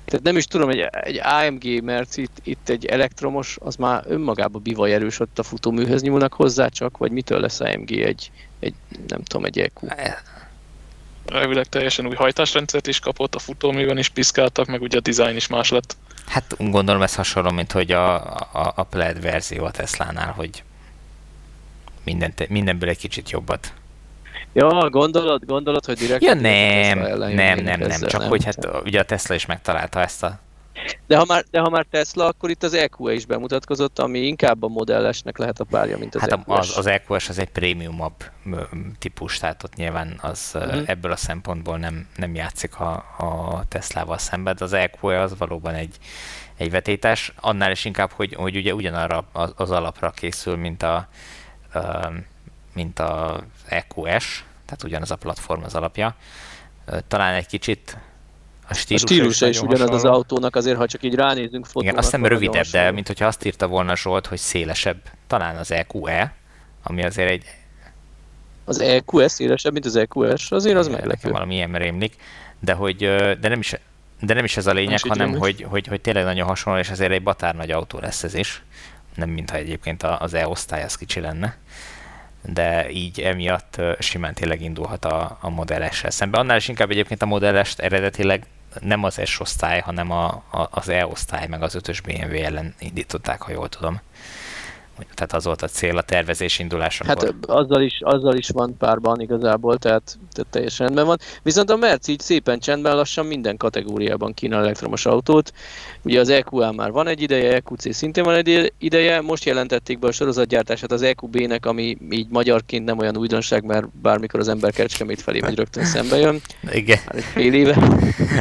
Tehát nem is tudom, egy, egy AMG Merci, itt, itt egy elektromos, az már önmagában bivaj erős, ott a futóműhöz nyúlnak hozzá csak, vagy mitől lesz AMG egy, egy nem tudom, egy EQ? Elvileg teljesen új hajtásrendszert is kapott, a futóműben is piszkáltak, meg ugye a design is más lett. Hát gondolom ez hasonló, mint hogy a, a, a Plaid verzió a Tesla-nál, hogy minden, mindenből egy kicsit jobbat. Ja, gondolod, gondolod, hogy direkt... Ja, nem, nem, nem, nem, nem, csak nem, hogy hát ugye a Tesla is megtalálta ezt a de ha, már, de ha már Tesla, akkor itt az EQE is bemutatkozott, ami inkább a modellesnek lehet a párja, mint az hát EQS. Az, az EQS az egy prémiumabb típus, tehát ott nyilván az uh-huh. ebből a szempontból nem, nem játszik a, a Teslával szemben, de az EQE az valóban egy, egy vetétás, annál is inkább, hogy, hogy ugye ugyanarra az, az alapra készül, mint a, mint a EQS, tehát ugyanaz a platform az alapja. Talán egy kicsit a stílusa, a stílusa is, is ugyanaz az autónak, azért, ha csak így ránézünk fotónak. Igen, azt hiszem rövidebb, de mint hogyha azt írta volna Zsolt, hogy szélesebb. Talán az EQE, ami azért egy... Az EQS szélesebb, mint az EQS, azért az meglepő. Nekem valami ilyen rémlik, de hogy de nem is, de nem is ez a lényeg, nem hanem hogy, hogy, hogy, tényleg nagyon hasonló, és azért egy batár nagy autó lesz ez is. Nem mintha egyébként az E-osztály az kicsi lenne de így emiatt simán tényleg indulhat a, a modellessel szembe. Annál is inkább egyébként a modellest eredetileg nem az S osztály, hanem a, a, az E osztály, meg az 5-ös BMW ellen indították, ha jól tudom. Tehát az volt a cél a tervezés indulásakor. Hát azzal is, azzal is van párban igazából, tehát, tehát teljesen rendben van. Viszont a Merci így szépen csendben lassan minden kategóriában kínál elektromos autót. Ugye az EQA már van egy ideje, EQC szintén van egy ideje, most jelentették be a sorozatgyártását az EQB-nek, ami így magyarként nem olyan újdonság, mert bármikor az ember Kecskemét felé megy rögtön szembe jön. Igen. Már egy fél éve.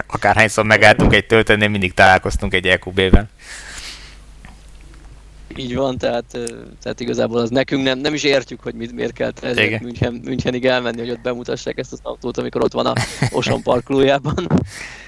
Akárhányszor megálltunk egy töltőnél, mindig találkoztunk egy EQB-vel. Így van, tehát, tehát igazából az nekünk nem, nem is értjük, hogy mit, miért kell ezért München, Münchenig elmenni, hogy ott bemutassák ezt az autót, amikor ott van a Oson parkolójában.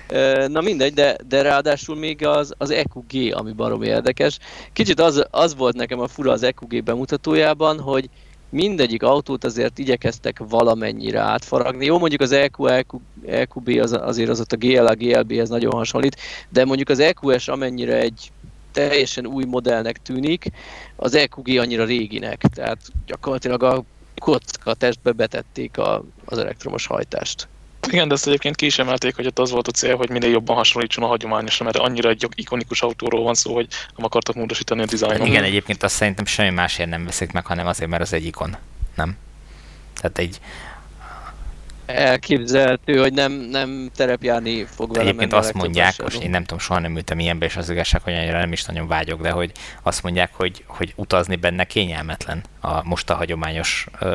Na mindegy, de, de ráadásul még az, az EQG, ami barom érdekes. Kicsit az, az volt nekem a fura az EQG bemutatójában, hogy mindegyik autót azért igyekeztek valamennyire átfaragni. Jó, mondjuk az EQ, EQ, EQB az, azért az ott a GLA, GLB ez nagyon hasonlít, de mondjuk az EQS amennyire egy teljesen új modellnek tűnik, az EQG annyira réginek, tehát gyakorlatilag a kocka testbe betették a, az elektromos hajtást. Igen, de ezt egyébként ki is emelték, hogy ott az volt a cél, hogy minél jobban hasonlítson a hagyományosra, mert annyira egy ikonikus autóról van szó, hogy nem akartak módosítani a dizájnon. Igen, egyébként azt szerintem semmi másért nem veszik meg, hanem azért, mert az egy ikon. Nem? Tehát egy elképzelhető, hogy nem, nem terepjárni fog vele Egyébként azt mondják, most én nem tudom, soha nem ültem ilyenbe, és az igazság, hogy annyira nem is nagyon vágyok, de hogy azt mondják, hogy, hogy utazni benne kényelmetlen a most a hagyományos uh,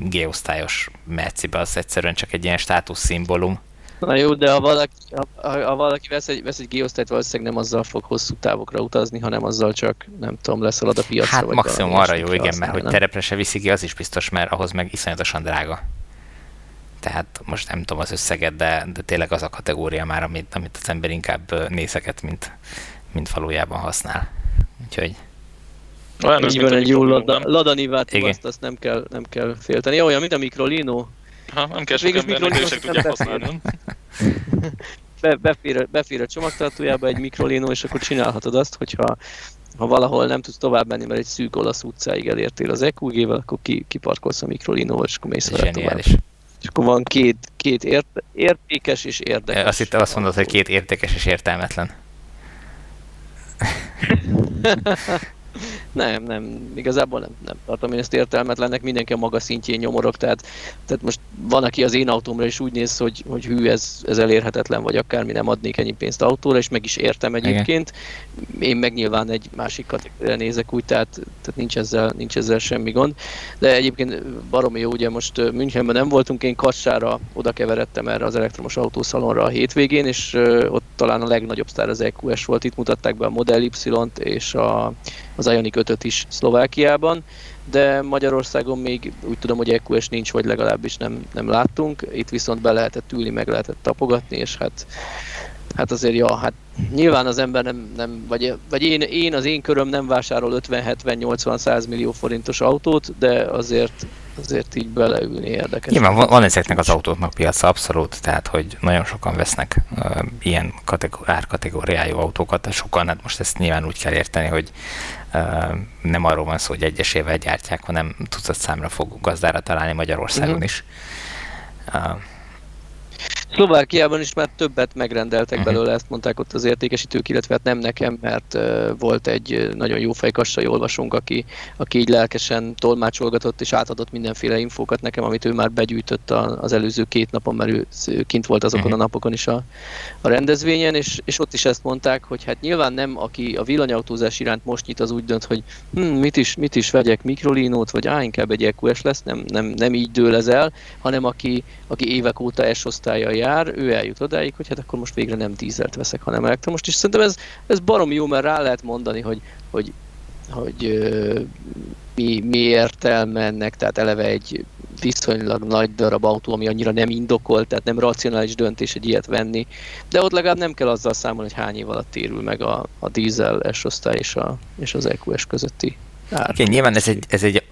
G-osztályos Mercibe, az egyszerűen csak egy ilyen státuszszimbólum. Na jó, de ha valaki, ha, ha valaki vesz egy, vesz egy G-osztályt, valószínűleg nem azzal fog hosszú távokra utazni, hanem azzal csak, nem tudom, leszalad a piacra. Hát vagy maximum arra jó, igen, mert hogy terepre se viszi ki, az is biztos, mert ahhoz meg iszonyatosan drága tehát most nem tudom az összeget, de, de tényleg az a kategória már, amit, amit az ember inkább nézeket, mint, mint valójában használ. Úgyhogy... Olyan, Így van egy jó lada, ladanivát, azt, azt nem kell, nem kell félteni. Olyan, mint a Mikrolino. Ha, nem kell sok embernek, ők tudják használni. Be, befér, befér a csomagtartójába egy Mikrolino, és akkor csinálhatod azt, hogyha ha valahol nem tudsz tovább menni, mert egy szűk olasz utcáig elértél az EQG-vel, akkor ki, kiparkolsz a Mikrolino, és akkor mész vele tovább. És akkor van két, két ért, értékes és érdekes. Azt hittem azt mondod, hogy két értékes és értelmetlen. Nem, nem, igazából nem, nem tartom én ezt értelmetlennek, mindenki a maga szintjén nyomorok, tehát, tehát most van, aki az én autómra is úgy néz, hogy, hogy hű, ez, ez elérhetetlen, vagy akármi nem adnék ennyi pénzt autóra, és meg is értem egyébként. Igen. Én meg nyilván egy másik kategóriára nézek úgy, tehát, tehát nincs, ezzel, nincs ezzel semmi gond. De egyébként baromi jó, ugye most Münchenben nem voltunk, én Kassára oda keveredtem erre az elektromos autószalonra a hétvégén, és ott talán a legnagyobb sztár az EQS volt, itt mutatták be a Model Y-t és a, az Ioniq 5 is Szlovákiában, de Magyarországon még úgy tudom, hogy EQS nincs, vagy legalábbis nem, nem láttunk. Itt viszont be lehetett ülni, meg lehetett tapogatni, és hát Hát azért, ja, hát nyilván az ember nem, nem vagy, vagy én, én, az én köröm nem vásárol 50-70-80-100 millió forintos autót, de azért azért így beleülni érdekes. Nyilván van, van ezeknek az autóknak piaca abszolút, tehát hogy nagyon sokan vesznek uh, ilyen kategóri, árkategóriájú autókat, sokan, hát most ezt nyilván úgy kell érteni, hogy uh, nem arról van szó, hogy egyesével gyártják, hanem tucat számra fog gazdára találni Magyarországon uh-huh. is. Uh, Szlovákiában is már többet megrendeltek uh-huh. belőle, ezt mondták ott az értékesítők, illetve hát nem nekem, mert uh, volt egy nagyon jó fejkassai olvasónk, aki, aki így lelkesen tolmácsolgatott és átadott mindenféle infókat nekem, amit ő már begyűjtött a, az előző két napon, mert ő, ő kint volt azokon uh-huh. a napokon is a, a rendezvényen, és, és ott is ezt mondták, hogy hát nyilván nem, aki a villanyautózás iránt most nyit, az úgy dönt, hogy hm, mit, is, mit is vegyek, mikrolinót, vagy á, inkább egy EQS lesz, nem, nem, nem így dől ez el, hanem aki, aki évek óta S-osztálya jár, ő eljut odáig, hogy hát akkor most végre nem dízelt veszek, hanem elektromos, és szerintem ez, ez barom jó, mert rá lehet mondani, hogy, hogy, hogy mi, mi értelme ennek, tehát eleve egy viszonylag nagy darab autó, ami annyira nem indokolt, tehát nem racionális döntés egy ilyet venni, de ott legalább nem kell azzal számolni, hogy hány év alatt térül meg a, a dízel S-osztály és, a, és az EQS közötti ár. Igen, nyilván ez egy, ez egy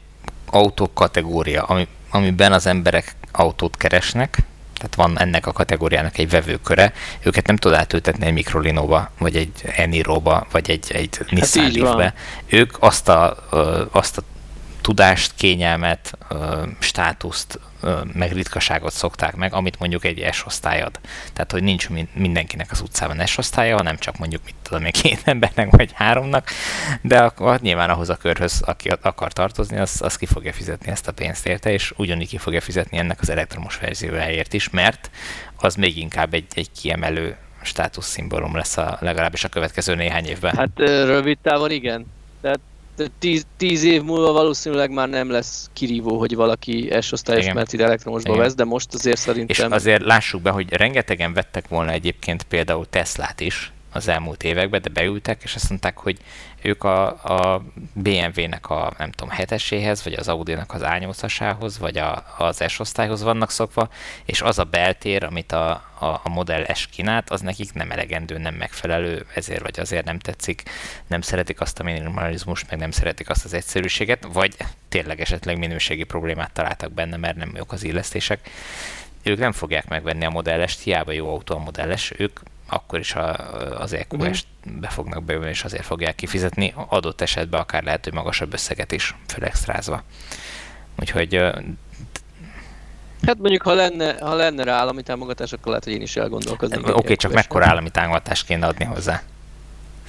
autó kategória, ami, amiben az emberek autót keresnek, tehát van ennek a kategóriának egy vevőköre, őket nem tud átültetni egy Microlinóba, vagy egy Eniróba, vagy egy, egy hát Nissan Leaf-be. Ők azt a, azt a tudást, kényelmet, státuszt, meg ritkaságot szokták meg, amit mondjuk egy S-osztály ad. Tehát, hogy nincs mindenkinek az utcában S-osztálya, hanem csak mondjuk, mit tudom én, két embernek vagy háromnak, de akkor nyilván ahhoz a körhöz, aki akar tartozni, az, az ki fogja fizetni ezt a pénzt érte, és ugyanígy ki fogja fizetni ennek az elektromos verziójáért is, mert az még inkább egy, egy kiemelő státuszszimbólum lesz a, legalábbis a következő néhány évben. Hát rövid távon igen. Tehát tíz, tíz év múlva valószínűleg már nem lesz kirívó, hogy valaki S-osztályos Mercedes elektromosba vesz, de most azért szerintem... És azért lássuk be, hogy rengetegen vettek volna egyébként például Teslát is, az elmúlt években, de beültek, és azt mondták, hogy ők a, a BMW-nek a, nem tudom, heteséhez, vagy az Audi-nak az A8-asához, vagy a, az S-osztályhoz vannak szokva, és az a beltér, amit a, a, a Model S kínált, az nekik nem elegendő, nem megfelelő, ezért vagy azért nem tetszik, nem szeretik azt a minimalizmust, meg nem szeretik azt az egyszerűséget, vagy tényleg esetleg minőségi problémát találtak benne, mert nem jók az illesztések. Ők nem fogják megvenni a modelles hiába jó autó a modelles, ők akkor is a, az EQS-t be fognak beülni, és azért fogják kifizetni, adott esetben akár lehet, hogy magasabb összeget is felextrázva. Úgyhogy Hát mondjuk, ha lenne, ha lenne rá állami támogatás, akkor lehet, hogy én is elgondolkoznék. Oké, okay, csak mekkora állami támogatást kéne adni hozzá?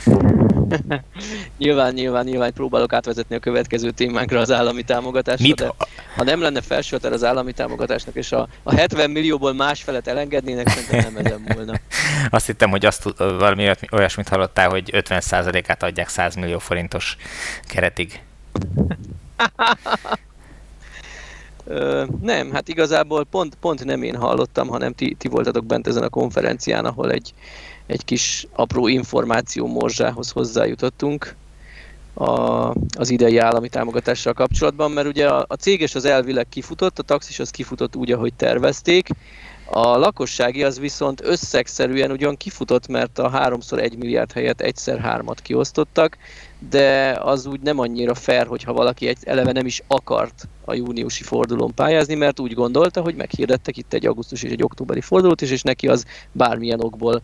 nyilván, nyilván, nyilván próbálok átvezetni a következő témánkra az állami támogatásra, Mit? de ha nem lenne felsőter az állami támogatásnak, és a, a 70 millióból másfelet elengednének, szerintem nem ezen múlna. Azt hittem, hogy azt valami olyasmit hallottál, hogy 50%-át adják 100 millió forintos keretig. Nem, hát igazából pont, pont nem én hallottam, hanem ti, ti voltatok bent ezen a konferencián, ahol egy, egy kis apró információ morzsához hozzájutottunk a, az idei állami támogatással kapcsolatban, mert ugye a, a céges az elvileg kifutott, a taxis az kifutott úgy, ahogy tervezték, a lakossági az viszont összegszerűen ugyan kifutott, mert a háromszor egy milliárd helyett egyszer hármat kiosztottak, de az úgy nem annyira fair, hogyha valaki egy eleve nem is akart a júniusi fordulón pályázni, mert úgy gondolta, hogy meghirdettek itt egy augusztus és egy októberi fordulót is, és neki az bármilyen okból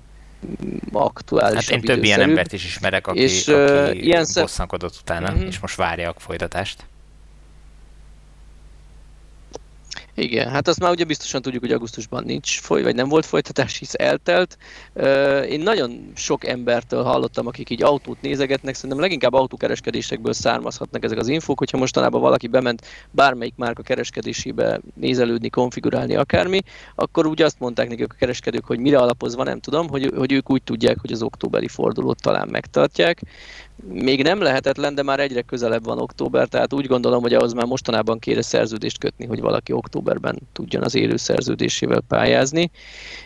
aktuális. Hát én több ilyen embert is ismerek, aki, és, aki ilyen bosszankodott utána, mm-hmm. és most várja a folytatást. Igen, hát azt már ugye biztosan tudjuk, hogy augusztusban nincs foly, vagy nem volt folytatás, hisz eltelt. Én nagyon sok embertől hallottam, akik így autót nézegetnek, szerintem leginkább autókereskedésekből származhatnak ezek az infók, hogyha mostanában valaki bement bármelyik márka kereskedésébe nézelődni, konfigurálni akármi, akkor úgy azt mondták nekik a kereskedők, hogy mire alapozva nem tudom, hogy, hogy ők úgy tudják, hogy az októberi fordulót talán megtartják még nem lehetetlen, de már egyre közelebb van október, tehát úgy gondolom, hogy ahhoz már mostanában kéne szerződést kötni, hogy valaki októberben tudjon az élő szerződésével pályázni.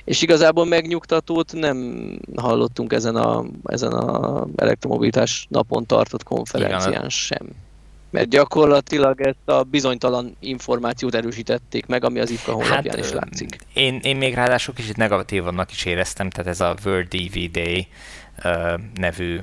És igazából megnyugtatót nem hallottunk ezen a, ezen a elektromobilitás napon tartott konferencián Igen. sem. Mert gyakorlatilag ezt a bizonytalan információt erősítették meg, ami az IFKA honlapján hát, is látszik. Én, én még ráadásul kicsit negatívannak is éreztem, tehát ez a World EV Day, nevű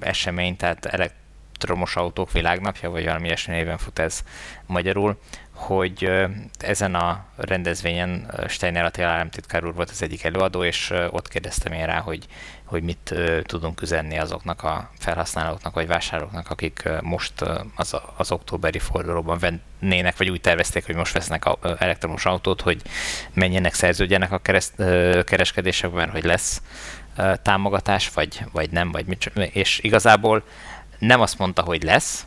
esemény, tehát elektromos autók világnapja, vagy valami ilyesmi néven fut ez magyarul, hogy ezen a rendezvényen Steiner Attila államtitkár úr volt az egyik előadó, és ott kérdeztem én rá, hogy, hogy mit tudunk üzenni azoknak a felhasználóknak vagy vásárlóknak, akik most az, az októberi fordulóban vennének, vagy úgy tervezték, hogy most vesznek elektromos autót, hogy menjenek, szerződjenek a kereszt, kereskedésekben, hogy lesz támogatás, vagy, vagy nem, vagy mit, és igazából nem azt mondta, hogy lesz,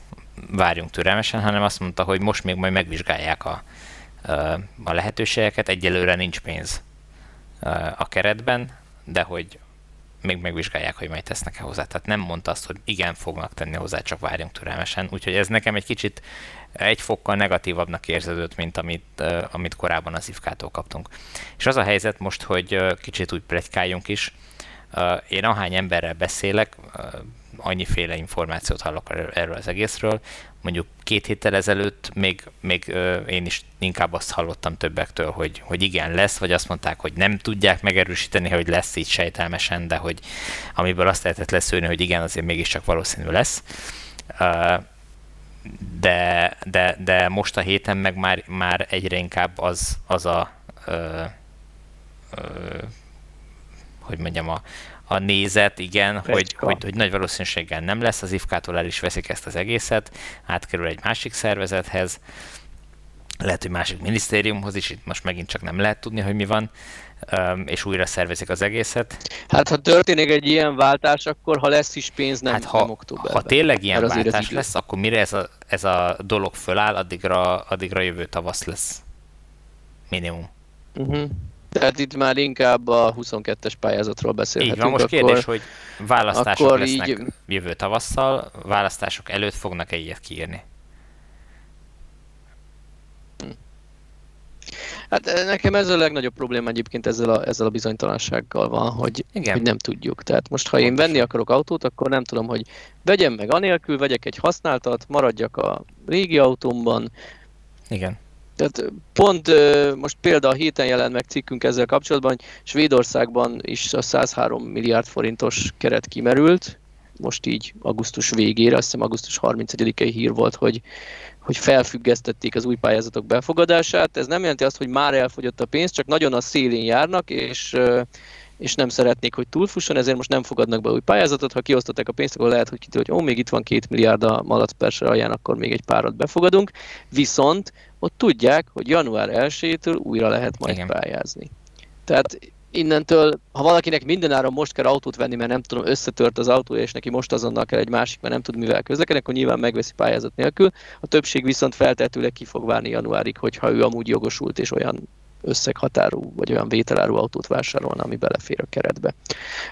várjunk türelmesen, hanem azt mondta, hogy most még majd megvizsgálják a, a lehetőségeket, egyelőre nincs pénz a keretben, de hogy még megvizsgálják, hogy majd tesznek-e hozzá. Tehát nem mondta azt, hogy igen, fognak tenni hozzá, csak várjunk türelmesen. Úgyhogy ez nekem egy kicsit egy fokkal negatívabbnak érződött, mint amit, amit korábban az IFK-tól kaptunk. És az a helyzet most, hogy kicsit úgy pletykáljunk is, én ahány emberrel beszélek, annyiféle információt hallok erről az egészről. Mondjuk két héttel ezelőtt még, még én is inkább azt hallottam többektől, hogy, hogy igen, lesz, vagy azt mondták, hogy nem tudják megerősíteni, hogy lesz így sejtelmesen, de hogy amiből azt lehetett leszűrni, hogy igen, azért mégiscsak valószínű lesz. De, de, de most a héten meg már, már egyre inkább az, az a hogy mondjam, a, a nézet, igen, hogy, hogy, hogy, nagy valószínűséggel nem lesz, az IFK-tól el is veszik ezt az egészet, átkerül egy másik szervezethez, lehet, hogy másik minisztériumhoz is, itt most megint csak nem lehet tudni, hogy mi van, és újra szervezik az egészet. Hát ha történik egy ilyen váltás, akkor ha lesz is pénz, nem, hát, ha, nem októberben. Ha tényleg ilyen váltás lesz, akkor mire ez a, ez a dolog föláll, addigra, addigra jövő tavasz lesz. Minimum. Uh-huh. Tehát itt már inkább a 22-es pályázatról beszélhetünk. Így van, most kérdés, akkor, hogy választások akkor lesznek így... jövő tavasszal, választások előtt fognak-e ilyet kiírni? Hát eh, nekem ez a legnagyobb probléma egyébként ezzel a, ezzel a bizonytalansággal van, hogy, Igen. hogy nem tudjuk. Tehát most, ha én venni akarok autót, akkor nem tudom, hogy vegyem meg anélkül, vegyek egy használtat, maradjak a régi autómban. Igen. Tehát pont most például a héten jelent meg cikkünk ezzel kapcsolatban, hogy Svédországban is a 103 milliárd forintos keret kimerült, most így augusztus végére, azt hiszem augusztus 31-i hír volt, hogy hogy felfüggesztették az új pályázatok befogadását. Ez nem jelenti azt, hogy már elfogyott a pénz, csak nagyon a szélén járnak, és és nem szeretnék, hogy túlfusson, ezért most nem fogadnak be új pályázatot. Ha kiosztották a pénzt, akkor lehet, hogy kiderül, hogy ó, még itt van két milliárd a malac persze alján, akkor még egy párat befogadunk. Viszont ott tudják, hogy január 1-től újra lehet majd Igen. pályázni. Tehát innentől, ha valakinek mindenáron most kell autót venni, mert nem tudom, összetört az autó, és neki most azonnal kell egy másik, mert nem tud mivel közlekedni, akkor nyilván megveszi pályázat nélkül. A többség viszont feltetőleg ki fog várni januárig, hogyha ő amúgy jogosult és olyan összeghatárú, vagy olyan vételárú autót vásárolna, ami belefér a keretbe.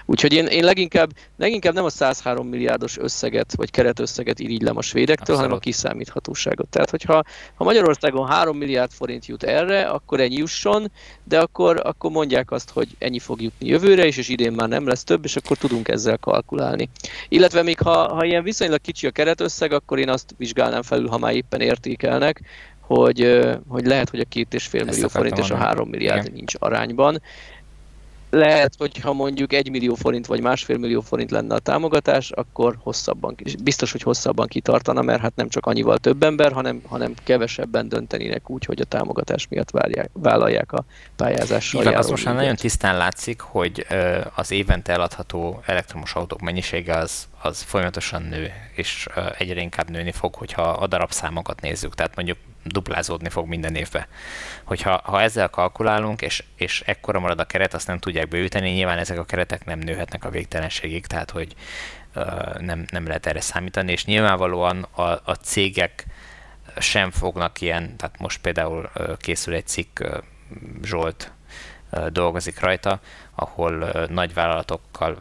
Úgyhogy én, én leginkább, leginkább nem a 103 milliárdos összeget, vagy keretösszeget irigylem a svédektől, Abszolút. hanem a kiszámíthatóságot. Tehát, hogyha ha Magyarországon 3 milliárd forint jut erre, akkor ennyi jusson, de akkor, akkor mondják azt, hogy ennyi fog jutni jövőre is, és idén már nem lesz több, és akkor tudunk ezzel kalkulálni. Illetve még ha, ha ilyen viszonylag kicsi a keretösszeg, akkor én azt vizsgálnám felül, ha már éppen értékelnek, hogy, hogy lehet, hogy a két és fél millió forint és a három milliárd Igen. nincs arányban. Lehet, hogy ha mondjuk egy millió forint vagy másfél millió forint lenne a támogatás, akkor hosszabban, biztos, hogy hosszabban kitartana, mert hát nem csak annyival több ember, hanem, hanem kevesebben döntenének úgy, hogy a támogatás miatt várják, vállalják a pályázással. Igen, az most már nagyon tisztán látszik, hogy az évente eladható elektromos autók mennyisége az, az folyamatosan nő, és egyre inkább nőni fog, hogyha a darabszámokat nézzük. Tehát mondjuk duplázódni fog minden évben. Hogyha ha ezzel kalkulálunk, és, és ekkora marad a keret, azt nem tudják beüteni, nyilván ezek a keretek nem nőhetnek a végtelenségig, tehát hogy nem, nem lehet erre számítani, és nyilvánvalóan a, a cégek sem fognak ilyen, tehát most például készül egy cikk, Zsolt dolgozik rajta, ahol nagyvállalatokkal,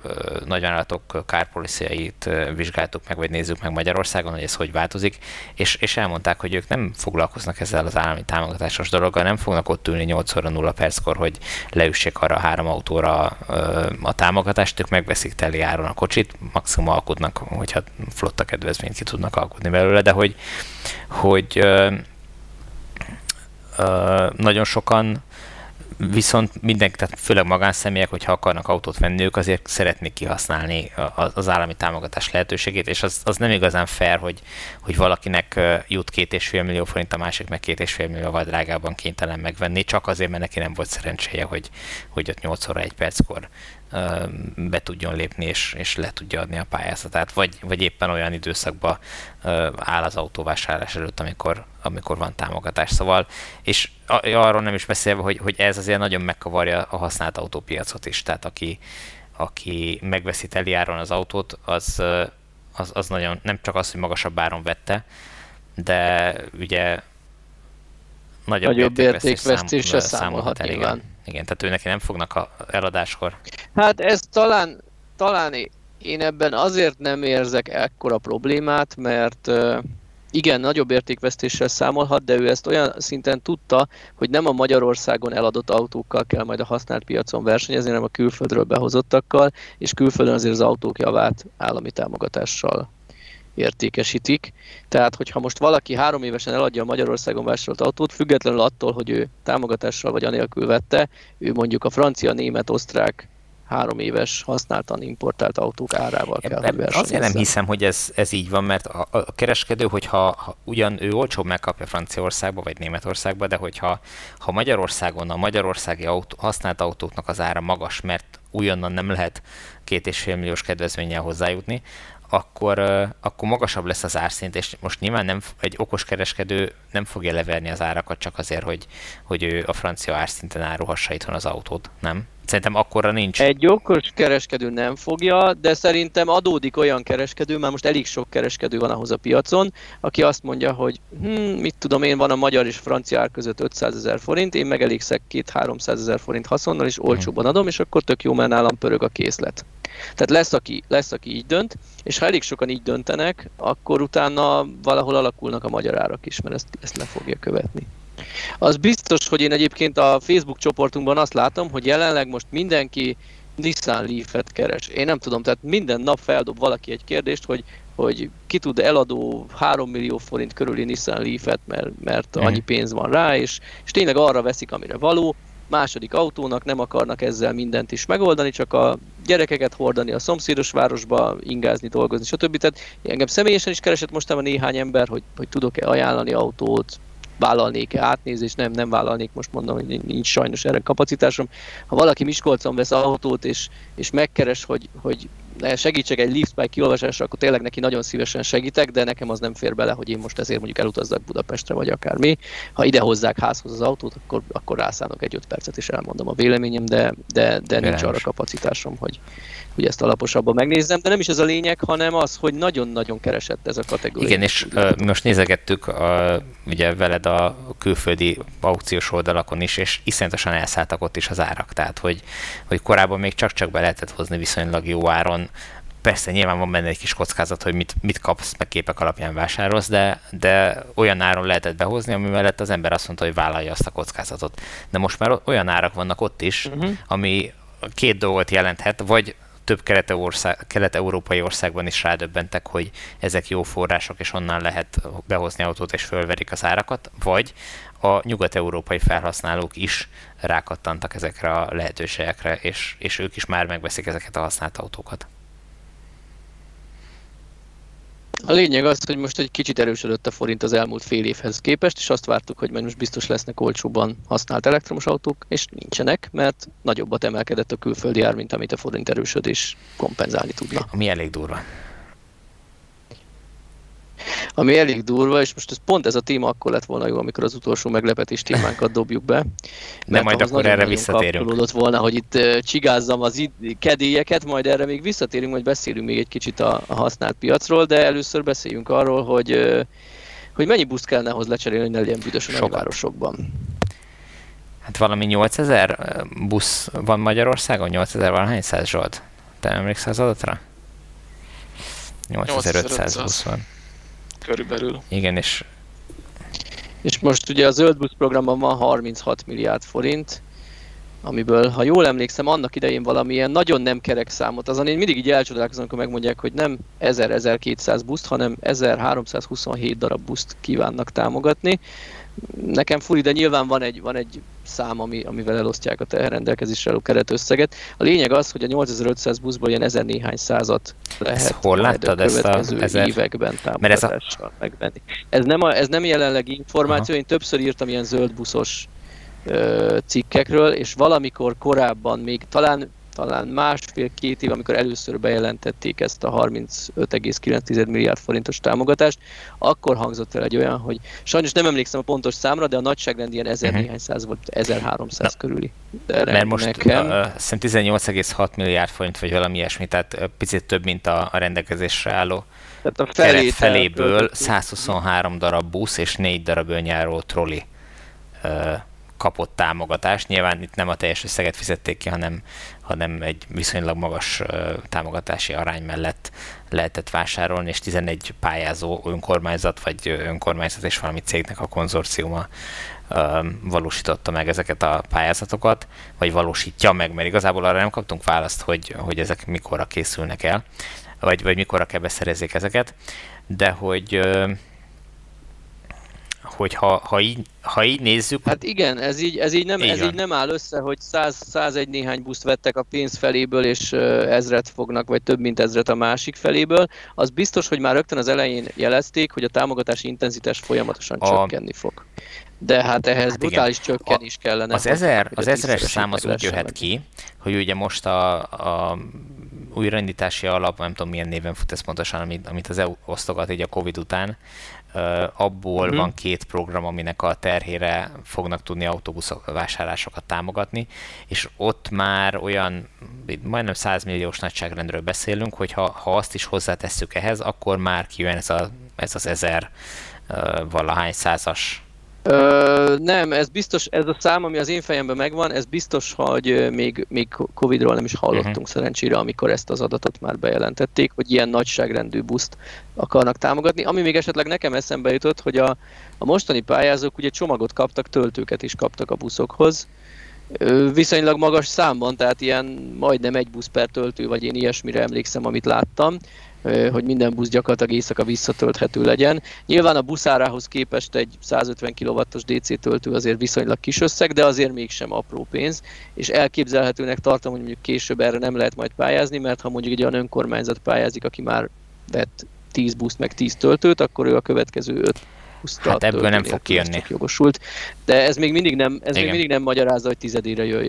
nagyvállalatok kárpoliciait vizsgáltuk meg, vagy nézzük meg Magyarországon, hogy ez hogy változik, és, és elmondták, hogy ők nem foglalkoznak ezzel az állami támogatásos dologgal, nem fognak ott ülni 8 óra 0 perckor, hogy leüssék arra három autóra a támogatást, ők megveszik teli áron a kocsit, maximum alkudnak, hogyha flotta kedvezményt ki tudnak alkudni belőle, de hogy, hogy ö, ö, nagyon sokan Viszont mindenki, tehát főleg magánszemélyek, hogyha akarnak autót venni, ők azért szeretnék kihasználni az állami támogatás lehetőségét, és az, az nem igazán fair, hogy, hogy valakinek jut két és fél millió forint, a másik meg két és fél millió drágában kénytelen megvenni, csak azért, mert neki nem volt szerencséje, hogy, hogy ott 8 óra egy perckor be tudjon lépni és, és le tudja adni a pályázatát, vagy, vagy éppen olyan időszakban áll az autóvásárlás előtt, amikor, amikor van támogatás. Szóval, és arról nem is beszélve, hogy, hogy ez azért nagyon megkavarja a használt autópiacot is, tehát aki, aki megveszi teli áron az autót, az, az, az nagyon, nem csak az, hogy magasabb áron vette, de ugye nagyobb, nagyobb értékvesztésre szám, számolhat el, igen. igen. tehát ő neki nem fognak a eladáskor. Hát ez talán, talán én ebben azért nem érzek ekkora problémát, mert igen, nagyobb értékvesztéssel számolhat, de ő ezt olyan szinten tudta, hogy nem a Magyarországon eladott autókkal kell majd a használt piacon versenyezni, hanem a külföldről behozottakkal, és külföldön azért az autók javát állami támogatással értékesítik. Tehát, hogyha most valaki három évesen eladja a Magyarországon vásárolt autót, függetlenül attól, hogy ő támogatással vagy anélkül vette, ő mondjuk a francia, német, osztrák három éves használtan importált autók árával kell, hogy Azért nem hiszem, hogy ez, ez így van, mert a, a kereskedő, hogyha ha ugyan ő olcsóbb megkapja Franciaországba vagy Németországba, de hogyha ha Magyarországon a magyarországi autó, használt autóknak az ára magas, mert újonnan nem lehet két és fél milliós kedvezménnyel hozzájutni, akkor, akkor magasabb lesz az árszint, és most nyilván nem, egy okos kereskedő nem fogja leverni az árakat csak azért, hogy, hogy ő a francia árszinten árulhassa itthon az autót, nem? Szerintem akkora nincs. Egy okos kereskedő nem fogja, de szerintem adódik olyan kereskedő, már most elég sok kereskedő van ahhoz a piacon, aki azt mondja, hogy hm, mit tudom én, van a magyar és francia ár között 500 ezer forint, én meg elégszek 2-300 ezer forint haszonnal, és olcsóban adom, és akkor tök jó, mert nálam pörög a készlet. Tehát lesz aki, lesz, aki így dönt, és ha elég sokan így döntenek, akkor utána valahol alakulnak a magyar árak is, mert ezt, ezt le fogja követni. Az biztos, hogy én egyébként a Facebook csoportunkban azt látom, hogy jelenleg most mindenki Nissan Leaf-et keres. Én nem tudom, tehát minden nap feldob valaki egy kérdést, hogy, hogy ki tud eladó 3 millió forint körüli Nissan Leaf-et, mert, mert mhm. annyi pénz van rá, és, és tényleg arra veszik, amire való. Második autónak nem akarnak ezzel mindent is megoldani, csak a gyerekeket hordani a szomszédos városba, ingázni, dolgozni, stb. Tehát engem személyesen is keresett mostában néhány ember, hogy, hogy tudok-e ajánlani autót, vállalnék-e átnézést, nem, nem vállalnék, most mondom, hogy nincs sajnos erre kapacitásom. Ha valaki Miskolcon vesz autót, és, és megkeres, hogy, hogy segítsek egy liftbike kiolvasásra, akkor tényleg neki nagyon szívesen segítek, de nekem az nem fér bele, hogy én most ezért mondjuk elutazzak Budapestre, vagy akármi. Ha ide hozzák házhoz az autót, akkor, akkor rászánok egy öt percet, és elmondom a véleményem, de, de, de nincs arra kapacitásom, hogy, hogy ezt alaposabban megnézzem, de nem is ez a lényeg, hanem az, hogy nagyon-nagyon keresett ez a kategória. Igen, és uh, most nézegettük uh, ugye veled a külföldi aukciós oldalakon is, és iszonyatosan elszálltak ott is az árak, tehát hogy, hogy korábban még csak-csak be lehetett hozni viszonylag jó áron, persze nyilván van benne egy kis kockázat, hogy mit, mit kapsz, meg képek alapján vásárolsz, de, de olyan áron lehetett behozni, ami mellett az ember azt mondta, hogy vállalja azt a kockázatot. De most már olyan árak vannak ott is, uh-huh. ami két dolgot jelenthet, vagy több kelet-európai országban is rádöbbentek, hogy ezek jó források, és onnan lehet behozni autót, és fölverik az árakat, vagy a nyugat-európai felhasználók is rákattantak ezekre a lehetőségekre, és, és ők is már megveszik ezeket a használt autókat. A lényeg az, hogy most egy kicsit erősödött a forint az elmúlt fél évhez képest, és azt vártuk, hogy most biztos lesznek olcsóban használt elektromos autók, és nincsenek, mert nagyobbat emelkedett a külföldi ár, mint amit a forint erősödés kompenzálni tudna. Ami elég durva ami elég durva, és most ez pont ez a téma akkor lett volna jó, amikor az utolsó meglepetés témánkat dobjuk be. De majd akkor erre visszatérünk. volna, hogy itt csigázzam az kedélyeket, majd erre még visszatérünk, majd beszélünk még egy kicsit a, a használt piacról, de először beszéljünk arról, hogy hogy mennyi buszt kellene ahhoz lecserélni, hogy ne legyen büdös a városokban. Hát valami 8000 busz van Magyarországon? 8000 valahány száz Zsolt? Te emlékszel az adatra? 8500 busz van körülbelül. Igen, és... És most ugye a Zöld Busz programban van 36 milliárd forint, amiből, ha jól emlékszem, annak idején valamilyen nagyon nem kerek számot, azon én mindig így elcsodálkozom, amikor megmondják, hogy nem 1000-1200 buszt, hanem 1327 darab buszt kívánnak támogatni nekem furi, de nyilván van egy, van egy szám, ami, amivel elosztják a teherrendelkezésre álló keretösszeget. A lényeg az, hogy a 8500 buszból ilyen ezer néhány százat lehet ezt hol láttad a következő ezt a ezer... években támogatással ez a... megvenni. Ez nem, a, ez nem jelenlegi információ, Aha. én többször írtam ilyen zöld buszos cikkekről, és valamikor korábban még talán talán másfél-két év, amikor először bejelentették ezt a 35,9 milliárd forintos támogatást, akkor hangzott el egy olyan, hogy sajnos nem emlékszem a pontos számra, de a nagyságrend ilyen 1000 uh-huh. néhány száz volt, 1300 Na, körüli. De mert most nekem... uh, szerintem 18,6 milliárd forint, vagy valami ilyesmi, tehát picit több, mint a, a rendelkezésre álló tehát a felét feléből 123 darab busz és 4 darab önjáró troli uh, kapott támogatást. Nyilván itt nem a teljes összeget fizették ki, hanem, hanem egy viszonylag magas támogatási arány mellett lehetett vásárolni, és 11 pályázó önkormányzat, vagy önkormányzat és valami cégnek a konzorciuma valósította meg ezeket a pályázatokat, vagy valósítja meg, mert igazából arra nem kaptunk választ, hogy, hogy ezek mikorra készülnek el, vagy, vagy mikorra kell beszerezzék ezeket, de hogy hogy ha, ha, így, ha így nézzük... Hát igen, ez így, ez így, nem, ez így nem áll össze, hogy 100, 101 néhány buszt vettek a pénz feléből, és ezret fognak, vagy több mint ezret a másik feléből. Az biztos, hogy már rögtön az elején jelezték, hogy a támogatási intenzitás folyamatosan a... csökkenni fog. de hát ehhez hát brutális igen. csökkenés kellene. Az, ezer, az ezeres szám az úgy jöhet meg. ki, hogy ugye most a, a újraindítási alap, nem tudom milyen néven fut ez pontosan, amit, amit az EU osztogat így a Covid után, abból uh-huh. van két program, aminek a terhére fognak tudni autóbuszok vásárlásokat támogatni, és ott már olyan majdnem 100 milliós nagyságrendről beszélünk, hogy ha, ha azt is hozzátesszük ehhez, akkor már kijön ez, a, ez az ezer valahány százas Ö, nem, ez biztos, ez a szám, ami az én fejemben megvan, ez biztos, hogy még, még Covid-ról nem is hallottunk uh-huh. szerencsére, amikor ezt az adatot már bejelentették, hogy ilyen nagyságrendű buszt akarnak támogatni. Ami még esetleg nekem eszembe jutott, hogy a, a mostani pályázók ugye csomagot kaptak, töltőket is kaptak a buszokhoz, viszonylag magas számban, tehát ilyen majdnem egy busz per töltő, vagy én ilyesmire emlékszem, amit láttam hogy minden busz gyakorlatilag éjszaka visszatölthető legyen. Nyilván a buszárához képest egy 150 kW-os DC töltő azért viszonylag kis összeg, de azért mégsem apró pénz, és elképzelhetőnek tartom, hogy mondjuk később erre nem lehet majd pályázni, mert ha mondjuk egy olyan önkormányzat pályázik, aki már vett 10 buszt meg 10 töltőt, akkor ő a következő 5 puszta hát ebből nem fog kijönni. jogosult. De ez még mindig nem, ez még mindig nem magyarázza, hogy tizedére jöjj,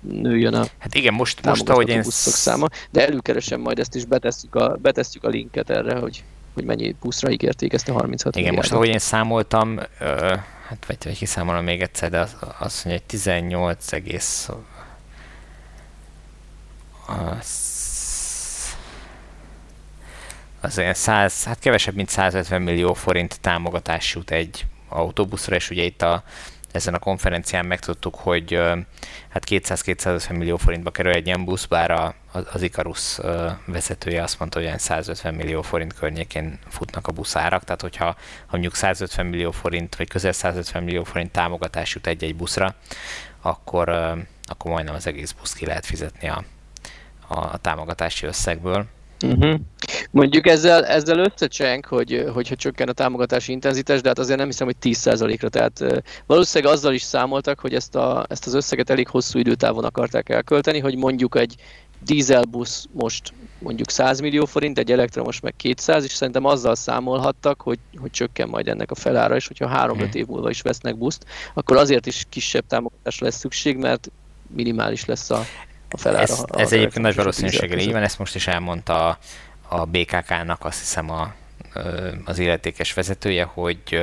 nőjön a Hát igen, most, most ahogy én... száma, de előkeresem majd ezt is, betesszük a, betesszük a linket erre, hogy, hogy mennyi buszra ígérték ezt a 36 Igen, most ahogy én számoltam, ö, hát vagy, vagy kiszámolom még egyszer, de az, azt mondja, hogy 18 egész az olyan 100, hát kevesebb, mint 150 millió forint támogatás jut egy autóbuszra, és ugye itt a, ezen a konferencián megtudtuk, hogy hát 200-250 millió forintba kerül egy ilyen busz, bár a, az Icarus vezetője azt mondta, hogy olyan 150 millió forint környékén futnak a buszárak, tehát hogyha ha mondjuk 150 millió forint, vagy közel 150 millió forint támogatás jut egy-egy buszra, akkor, akkor majdnem az egész busz ki lehet fizetni a, a támogatási összegből. Uh-huh. Mondjuk ezzel, ezzel összecseng, hogy, hogyha csökken a támogatási intenzitás, de hát azért nem hiszem, hogy 10%-ra. Tehát valószínűleg azzal is számoltak, hogy ezt, a, ezt az összeget elég hosszú időtávon akarták elkölteni, hogy mondjuk egy dízelbusz most mondjuk 100 millió forint, egy elektromos meg 200, és szerintem azzal számolhattak, hogy, hogy csökken majd ennek a felára, és hogyha 3-5 hmm. év múlva is vesznek buszt, akkor azért is kisebb támogatásra lesz szükség, mert minimális lesz a, a felára. Ez, a, ez egyébként nagy valószínűséggel így van, ezt most is elmondta a, a BKK-nak azt hiszem a, az illetékes vezetője, hogy,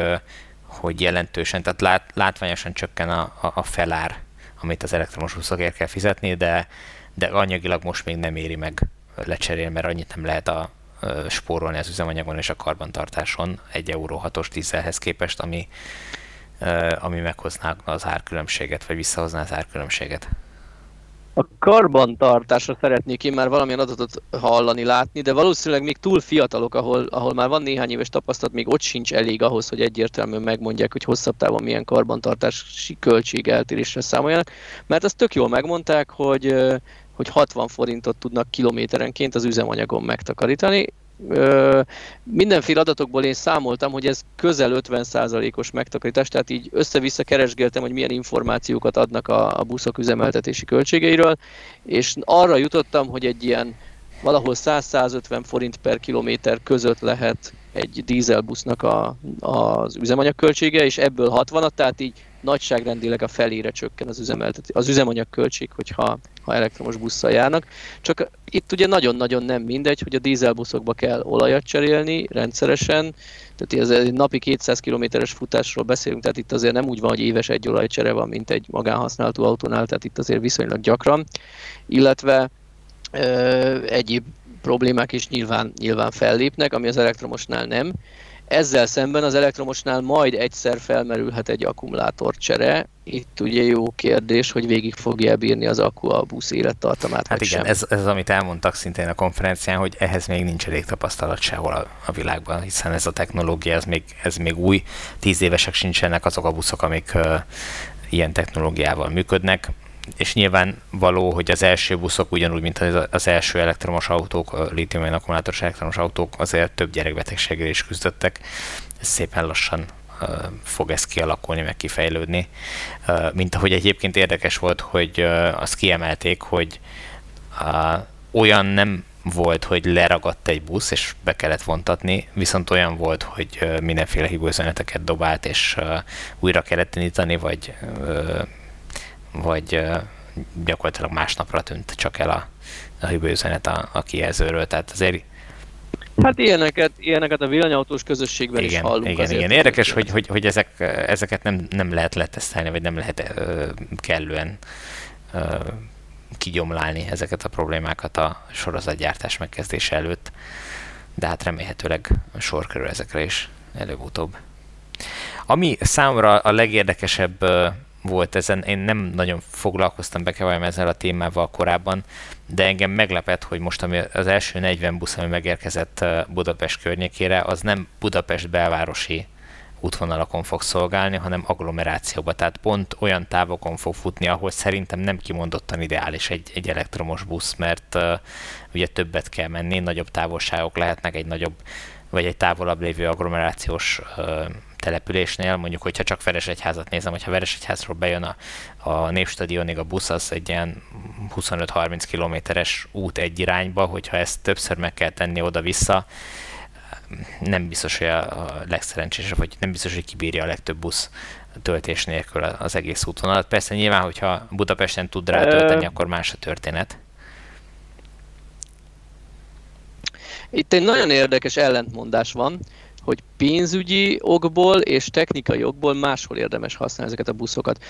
hogy jelentősen, tehát lát, látványosan csökken a, a, a felár, amit az elektromos buszokért kell fizetni, de, de anyagilag most még nem éri meg lecserélni, mert annyit nem lehet a, spórolni az üzemanyagon és a karbantartáson egy euró hatos dízelhez képest, ami, ami meghozná az árkülönbséget, vagy visszahozná az árkülönbséget. A karbantartásra szeretnék én már valamilyen adatot hallani, látni, de valószínűleg még túl fiatalok, ahol, ahol már van néhány éves tapasztalat, még ott sincs elég ahhoz, hogy egyértelműen megmondják, hogy hosszabb távon milyen karbantartási költség eltérésre számoljanak. Mert azt tök jól megmondták, hogy hogy 60 forintot tudnak kilométerenként az üzemanyagon megtakarítani, mindenféle adatokból én számoltam, hogy ez közel 50%-os megtakarítás, tehát így össze-vissza keresgéltem, hogy milyen információkat adnak a, a buszok üzemeltetési költségeiről, és arra jutottam, hogy egy ilyen valahol 100-150 forint per kilométer között lehet egy dízelbusznak a, az üzemanyagköltsége, és ebből 60-at, tehát így nagyságrendileg a felére csökken az, üzemeltetés, az üzemanyagköltség, hogyha ha elektromos busszal járnak. Csak itt ugye nagyon-nagyon nem mindegy, hogy a dízelbuszokba kell olajat cserélni rendszeresen, tehát ez egy napi 200 kilométeres futásról beszélünk, tehát itt azért nem úgy van, hogy éves egy olajcsere van, mint egy magánhasználatú autónál, tehát itt azért viszonylag gyakran, illetve ö, egyéb problémák is nyilván, nyilván fellépnek, ami az elektromosnál nem. Ezzel szemben az elektromosnál majd egyszer felmerülhet egy akkumulátorcsere. Itt ugye jó kérdés, hogy végig fogja bírni az akku a busz élettartamát, Hát igen, sem. Ez, ez amit elmondtak szintén a konferencián, hogy ehhez még nincs elég tapasztalat sehol a, a világban, hiszen ez a technológia, ez még, ez még új, tíz évesek sincsenek azok a buszok, amik uh, ilyen technológiával működnek és nyilván való, hogy az első buszok ugyanúgy, mint az első elektromos autók, a litium akkumulátoros elektromos autók azért több gyerekbetegséggel is küzdöttek. Ez szépen lassan fog ez kialakulni, meg kifejlődni. Mint ahogy egyébként érdekes volt, hogy azt kiemelték, hogy olyan nem volt, hogy leragadt egy busz, és be kellett vontatni, viszont olyan volt, hogy mindenféle hibőzeneteket dobált, és újra kellett indítani, vagy, vagy gyakorlatilag másnapra tűnt csak el a, a hibőzenet a, a kijelzőről, tehát azért Hát ilyeneket, ilyeneket a villanyautós közösségben igen, is hallunk. Igen, igen. Érdekes, hogy, hogy, hogy ezek, ezeket nem, nem lehet letesztelni, vagy nem lehet ö, kellően ö, kigyomlálni ezeket a problémákat a sorozatgyártás megkezdése előtt, de hát remélhetőleg sor kerül ezekre is előbb-utóbb. Ami számomra a legérdekesebb volt ezen, én nem nagyon foglalkoztam bekevajem ezzel a témával korábban, de engem meglepett, hogy most ami az első 40 busz, ami megérkezett Budapest környékére, az nem Budapest belvárosi útvonalakon fog szolgálni, hanem agglomerációba, tehát pont olyan távokon fog futni, ahol szerintem nem kimondottan ideális egy, egy elektromos busz, mert uh, ugye többet kell menni, nagyobb távolságok lehetnek egy nagyobb, vagy egy távolabb lévő agglomerációs uh, településnél, mondjuk, hogyha csak Veresegyházat nézem, hogyha Veresegyházról bejön a, a Népstadionig a busz, az egy ilyen 25-30 kilométeres út egy irányba, hogyha ezt többször meg kell tenni oda-vissza, nem biztos, hogy a legszerencsésebb, vagy nem biztos, hogy kibírja a legtöbb busz töltés nélkül az egész útvonalat. Persze nyilván, hogyha Budapesten tud rá tölteni, akkor más a történet. Itt egy nagyon érdekes ellentmondás van, hogy pénzügyi okból és technikai okból máshol érdemes használni ezeket a buszokat.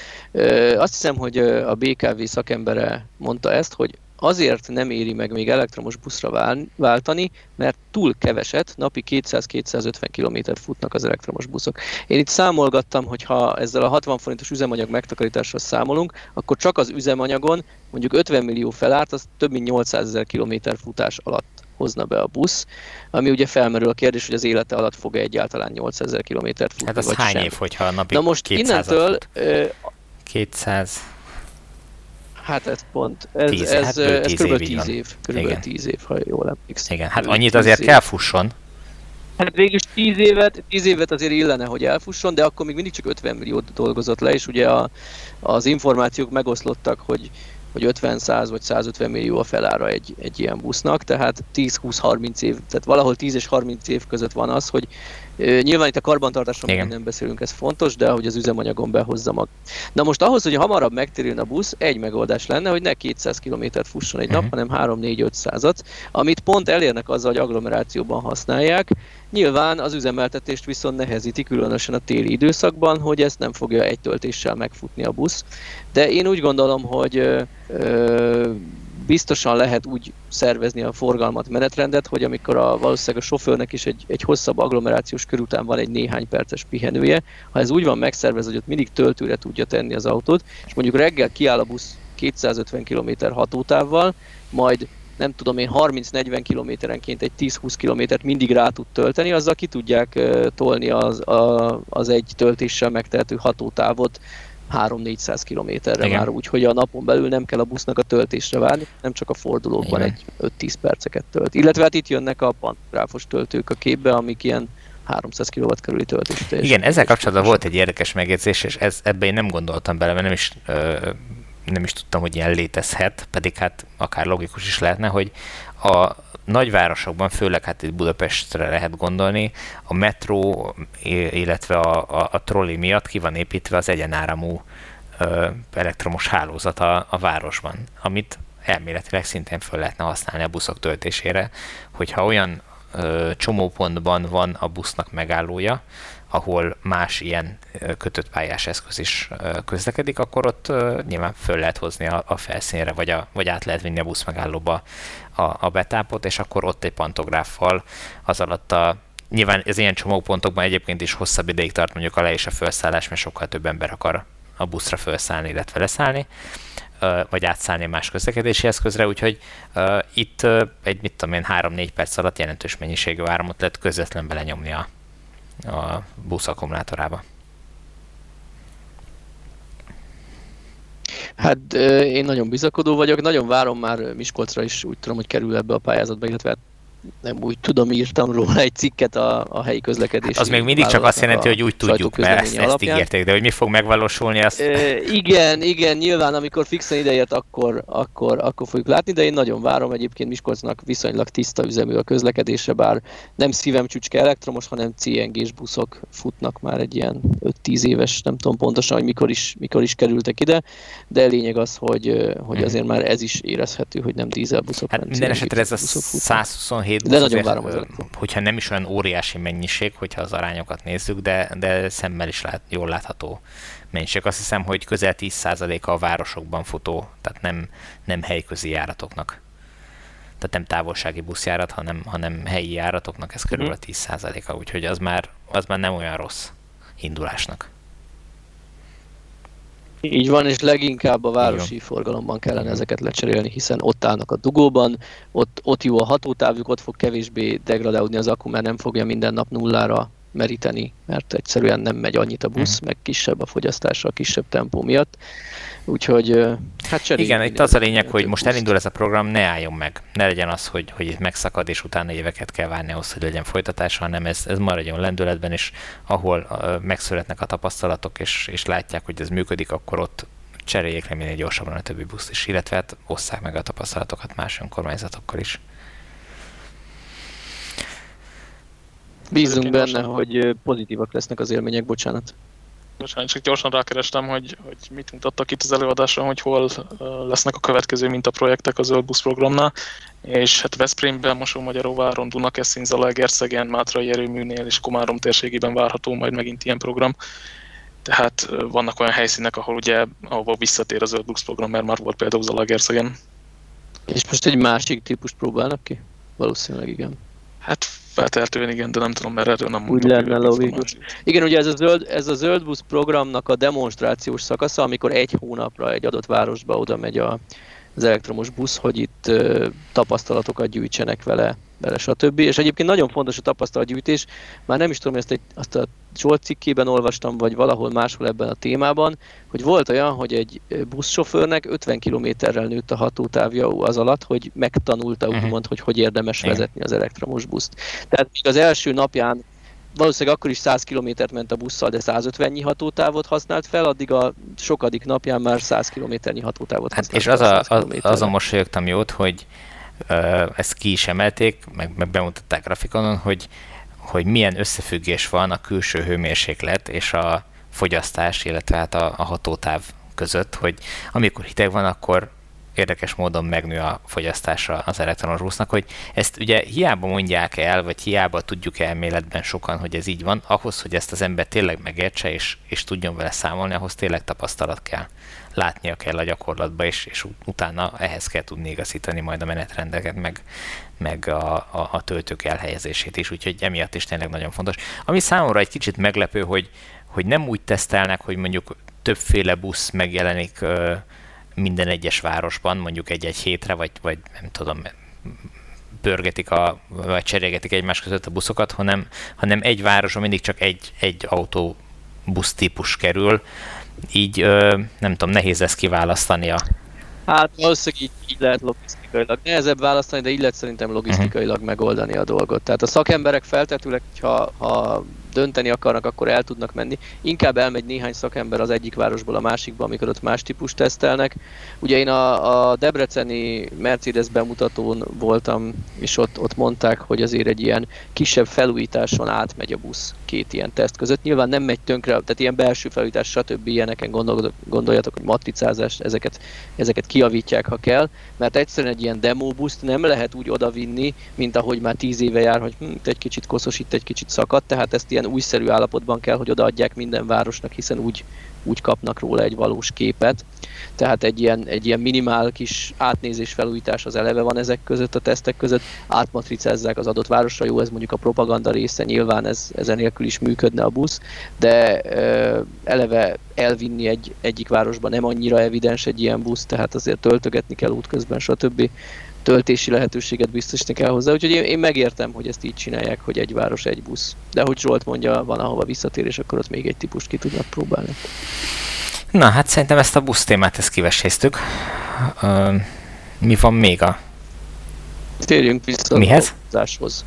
Azt hiszem, hogy a BKV szakembere mondta ezt, hogy azért nem éri meg még elektromos buszra váltani, mert túl keveset, napi 200-250 km futnak az elektromos buszok. Én itt számolgattam, hogy ha ezzel a 60 forintos üzemanyag megtakarítással számolunk, akkor csak az üzemanyagon mondjuk 50 millió felárt, az több mint 800 ezer kilométer futás alatt hozna be a busz, ami ugye felmerül a kérdés, hogy az élete alatt fog-e egyáltalán 800 ezer kilométert futni, Hát az vagy hány sem. év, hogyha napi Na most innentől... Fut? 200... Hát ez pont, ez, tíz, ez, hát ez kb. kb. 10 10 év, év, kb. 10 év, ha jól emlékszem. Igen, hát annyit azért év. kell fusson. Hát végül 10 évet, 10 évet azért illene, hogy elfusson, de akkor még mindig csak 50 milliót dolgozott le, és ugye a, az információk megoszlottak, hogy hogy 50, 100 vagy 150 millió a felára egy, egy ilyen busznak, tehát 10-20-30 év, tehát valahol 10 és 30 év között van az, hogy Nyilván itt a karbantartásról még nem beszélünk, ez fontos, de hogy az üzemanyagon behozza mag. Na most ahhoz, hogy hamarabb megtérüljön a busz, egy megoldás lenne, hogy ne 200 km fusson egy uh-huh. nap, mhm. hanem 3-4-500-at, amit pont elérnek azzal, hogy agglomerációban használják. Nyilván az üzemeltetést viszont nehezíti, különösen a téli időszakban, hogy ezt nem fogja egy töltéssel megfutni a busz. De én úgy gondolom, hogy ö, ö, biztosan lehet úgy szervezni a forgalmat, menetrendet, hogy amikor a, valószínűleg a sofőrnek is egy, egy hosszabb agglomerációs kör után van egy néhány perces pihenője, ha ez úgy van megszervezve, hogy ott mindig töltőre tudja tenni az autót, és mondjuk reggel kiáll a busz 250 km hatótávval, majd nem tudom én 30-40 kilométerenként egy 10-20 kilométert mindig rá tud tölteni, azzal ki tudják tolni az, a, az egy töltéssel megtehető hatótávot 3-400 kilométerre Igen. már, úgyhogy a napon belül nem kell a busznak a töltésre várni, nem csak a fordulókban Igen. egy 5-10 perceket tölt. Illetve hát itt jönnek a pantográfos töltők a képbe, amik ilyen 300 kW körüli töltés. Igen, ezzel kapcsolatban volt egy érdekes megjegyzés, és ez, ebbe én nem gondoltam bele, mert nem is, ö, nem is tudtam, hogy ilyen létezhet, pedig hát akár logikus is lehetne, hogy a nagyvárosokban, főleg hát itt Budapestre lehet gondolni, a metró, illetve a, a, a trolli miatt ki van építve az egyenáramú ö, elektromos hálózat a, a városban, amit elméletileg szintén föl lehetne használni a buszok töltésére, hogyha olyan ö, csomópontban van a busznak megállója, ahol más ilyen kötött pályás eszköz is közlekedik, akkor ott nyilván föl lehet hozni a, a felszínre, vagy, a, vagy át lehet vinni a busz megállóba a, a betápot, és akkor ott egy pantográffal az alatt a Nyilván ez ilyen csomópontokban egyébként is hosszabb ideig tart mondjuk a le és a felszállás, mert sokkal több ember akar a buszra felszállni, illetve leszállni, vagy átszállni más közlekedési eszközre, úgyhogy itt egy, mit tudom én, 3-4 perc alatt jelentős mennyiségű áramot lehet közvetlen belenyomni a, a busz akkumulátorába. Hát én nagyon bizakodó vagyok, nagyon várom már Miskolcra is, úgy tudom, hogy kerül ebbe a pályázatba, illetve nem úgy tudom, írtam róla egy cikket a, a helyi közlekedés. Hát az még mindig csak azt jelenti, hogy úgy tudjuk, mert ezt, ezt ígérték, de hogy mi fog megvalósulni, azt... E, igen, igen, nyilván amikor fixen ideért, akkor, akkor, akkor fogjuk látni, de én nagyon várom egyébként Miskolcnak viszonylag tiszta üzemű a közlekedése, bár nem szívem csücske elektromos, hanem CNG-s buszok futnak már egy ilyen 5-10 éves, nem tudom pontosan, hogy mikor is, mikor is kerültek ide, de lényeg az, hogy, hogy mhm. azért már ez is érezhető, hogy nem dízelbuszok, hát minden esetre ez a 127 busz, de nagyon várom az hogyha nem is olyan óriási mennyiség, hogyha az arányokat nézzük, de, de szemmel is lát, jól látható mennyiség. Azt hiszem, hogy közel 10%-a a városokban futó, tehát nem, nem helyközi járatoknak. Tehát nem távolsági buszjárat, hanem, hanem helyi járatoknak ez körülbelül a 10%-a, úgyhogy az már, az már nem olyan rossz indulásnak. Így van, és leginkább a városi forgalomban kellene ezeket lecserélni, hiszen ott állnak a dugóban, ott, ott jó a hatótávjuk, ott fog kevésbé degradálódni az akku, mert nem fogja minden nap nullára meríteni, mert egyszerűen nem megy annyit a busz, uh-huh. meg kisebb a fogyasztása a kisebb tempó miatt. Úgyhogy hát Igen, itt az a lényeg, hogy most elindul ez a program, ne álljon meg. Ne legyen az, hogy, hogy itt megszakad, és utána éveket kell várni ahhoz, hogy legyen folytatása, hanem ez, ez maradjon lendületben, és ahol uh, megszületnek a tapasztalatok, és, és látják, hogy ez működik, akkor ott cseréljék le minél gyorsabban a többi buszt is, illetve hát osszák meg a tapasztalatokat más önkormányzatokkal is. Bízunk benne, hogy pozitívak lesznek az élmények, bocsánat. Bocsánat, csak gyorsan rákerestem, hogy, hogy mit mutattak itt az előadáson, hogy hol lesznek a következő mintaprojektek a Zöld Busz programnál, és hát Veszprémben, Mosó-Magyaróváron, Dunakeszin, Zalaegerszegen, Mátrai erőműnél és Komárom térségében várható majd megint ilyen program. Tehát vannak olyan helyszínek, ahol ugye, ahol visszatér a Zöld Busz program, mert már volt például Zalaegerszegen. És most egy másik típust próbálnak ki? Valószínűleg igen. Hát feltehetően igen, de nem tudom, mert erről nem Úgy lenne logikus. Igen, ugye ez a, zöld, ez a Zöld Busz programnak a demonstrációs szakasza, amikor egy hónapra egy adott városba oda megy a, az elektromos busz, hogy itt ö, tapasztalatokat gyűjtsenek vele bele, stb. És egyébként nagyon fontos a tapasztalatgyűjtés, már nem is tudom, ezt egy, azt a Zsolt cikkében olvastam, vagy valahol máshol ebben a témában, hogy volt olyan, hogy egy buszsofőrnek 50 kilométerrel nőtt a hatótávja az alatt, hogy megtanulta uh-huh. úgymond, hogy hogy érdemes Igen. vezetni az elektromos buszt. Tehát még az első napján valószínűleg akkor is 100 kilométert ment a busszal, de 150-nyi hatótávot használt fel, addig a sokadik napján már 100 kilométernyi hatótávot hát használt És az a, az, azon mosolyogtam jót, hogy ezt ki is emelték, meg, meg bemutatták grafikonon, hogy, hogy milyen összefüggés van a külső hőmérséklet és a fogyasztás, illetve hát a, a hatótáv között, hogy amikor hideg van, akkor érdekes módon megnő a fogyasztása az elektronos busznak, hogy ezt ugye hiába mondják el, vagy hiába tudjuk elméletben sokan, hogy ez így van, ahhoz, hogy ezt az ember tényleg megértse és, és tudjon vele számolni, ahhoz tényleg tapasztalat kell látnia kell a gyakorlatba, és, és utána ehhez kell tudni igazítani majd a menetrendeket, meg, meg a, a, a töltők elhelyezését is, úgyhogy emiatt is tényleg nagyon fontos. Ami számomra egy kicsit meglepő, hogy, hogy nem úgy tesztelnek, hogy mondjuk többféle busz megjelenik ö, minden egyes városban, mondjuk egy-egy hétre, vagy, vagy nem tudom, pörgetik, a, vagy cserélgetik egymás között a buszokat, hanem, hanem egy városban mindig csak egy, egy autó busz típus kerül, így nem tudom, nehéz ezt kiválasztania. Hát valószínűleg így, így lehet logisztikailag. Nehezebb választani, de így lehet szerintem logisztikailag megoldani a dolgot. Tehát a szakemberek feltetőleg, ha, ha dönteni akarnak, akkor el tudnak menni. Inkább elmegy néhány szakember az egyik városból a másikba, amikor ott más típus tesztelnek. Ugye én a, a Debreceni Mercedes bemutatón voltam, és ott, ott mondták, hogy azért egy ilyen kisebb felújításon átmegy a busz két ilyen teszt között. Nyilván nem megy tönkre, tehát ilyen belső felújítás, stb. ilyeneken gondol, gondoljatok, hogy matricázás, ezeket, ezeket kiavítják, ha kell, mert egyszerűen egy ilyen demo buszt nem lehet úgy odavinni, mint ahogy már tíz éve jár, hogy hm, egy kicsit koszos, itt egy kicsit szakadt, tehát ezt ilyen újszerű állapotban kell, hogy odaadják minden városnak, hiszen úgy, úgy kapnak róla egy valós képet. Tehát egy ilyen, egy ilyen minimál kis átnézés felújítás az eleve van ezek között, a tesztek között, átmatricázzák az adott városra, jó, ez mondjuk a propaganda része, nyilván ez, ezen nélkül is működne a busz, de ö, eleve elvinni egy, egyik városba nem annyira evidens egy ilyen busz, tehát azért töltögetni kell útközben, stb töltési lehetőséget biztosítani kell hozzá. Úgyhogy én, én megértem, hogy ezt így csinálják, hogy egy város, egy busz. De hogy Zsolt mondja, van ahova visszatér, és akkor ott még egy típust ki tudnak próbálni. Na, hát szerintem ezt a busz témát ezt kiveséztük. mi van még a Térjünk vissza Mihez? az autózáshoz.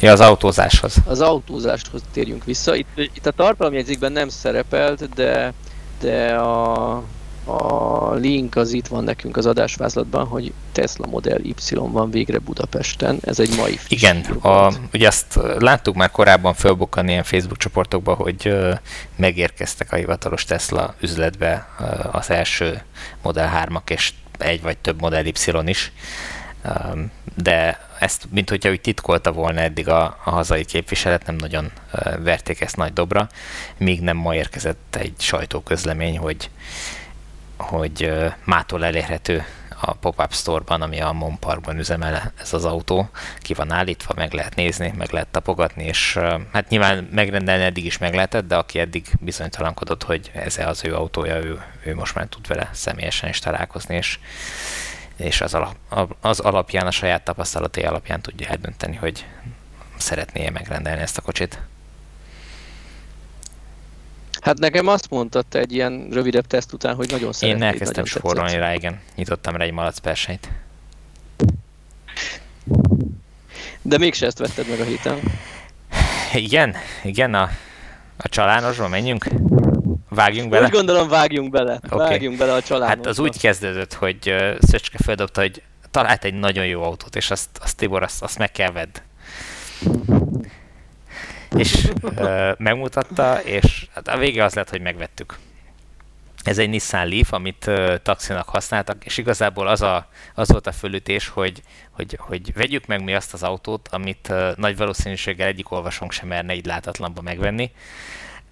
Ja, az autózáshoz. Az autózáshoz térjünk vissza. Itt, itt a tartalomjegyzékben nem szerepelt, de, de a, a link az itt van nekünk az adásvázlatban, hogy Tesla Model Y van végre Budapesten. Ez egy mai Igen, a, ugye azt láttuk már korábban fölbukkan ilyen Facebook csoportokba, hogy megérkeztek a hivatalos Tesla üzletbe az első Model 3-ak és egy vagy több Model Y is. De ezt, mint hogyha úgy titkolta volna eddig a, a hazai képviselet, nem nagyon verték ezt nagy dobra, míg nem ma érkezett egy sajtóközlemény, hogy hogy mától elérhető a pop-up store-ban, ami a Mon Parkban üzemel ez az autó. Ki van állítva, meg lehet nézni, meg lehet tapogatni, és hát nyilván megrendelni eddig is meg lehetett, de aki eddig bizonytalankodott, hogy ez az ő autója, ő, ő most már tud vele személyesen is találkozni, és, és az, alap, az alapján, a saját tapasztalatai alapján tudja eldönteni, hogy szeretné-e megrendelni ezt a kocsit. Hát nekem azt mondtad te egy ilyen rövidebb teszt után, hogy nagyon szeretnéd. Én elkezdtem spórolni rá, igen. Nyitottam rá egy malac perseit. De mégse ezt vetted meg a héten. Igen, igen, a, a csalánosról menjünk. Vágjunk bele? Úgy gondolom, vágjunk bele. Okay. Vágjunk bele a csalánosba. Hát az úgy kezdődött, hogy Szöcske feldobta, hogy talált egy nagyon jó autót, és azt, azt Tibor, azt, azt meg kell vedd és ö, megmutatta, és hát a vége az lett, hogy megvettük. Ez egy Nissan Leaf, amit ö, taxinak használtak, és igazából az, a, az volt a fölütés, hogy, hogy, hogy vegyük meg mi azt az autót, amit ö, nagy valószínűséggel egyik olvasónk sem merne így látatlanba megvenni.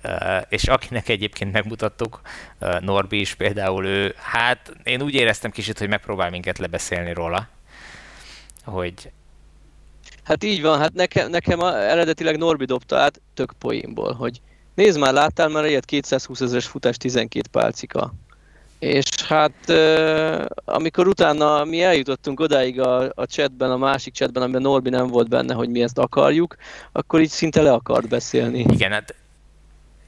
Uh, és akinek egyébként megmutattuk, uh, Norbi is például ő, hát én úgy éreztem kicsit, hogy megpróbál minket lebeszélni róla, hogy Hát így van, hát nekem, nekem a, eredetileg Norbi dobta át tök poénból, hogy nézd már, láttál már ilyet 220 ezeres futás 12 pálcika. És hát amikor utána mi eljutottunk odáig a, a chatben, a másik chatben, amiben Norbi nem volt benne, hogy mi ezt akarjuk, akkor így szinte le akart beszélni. Igen, hát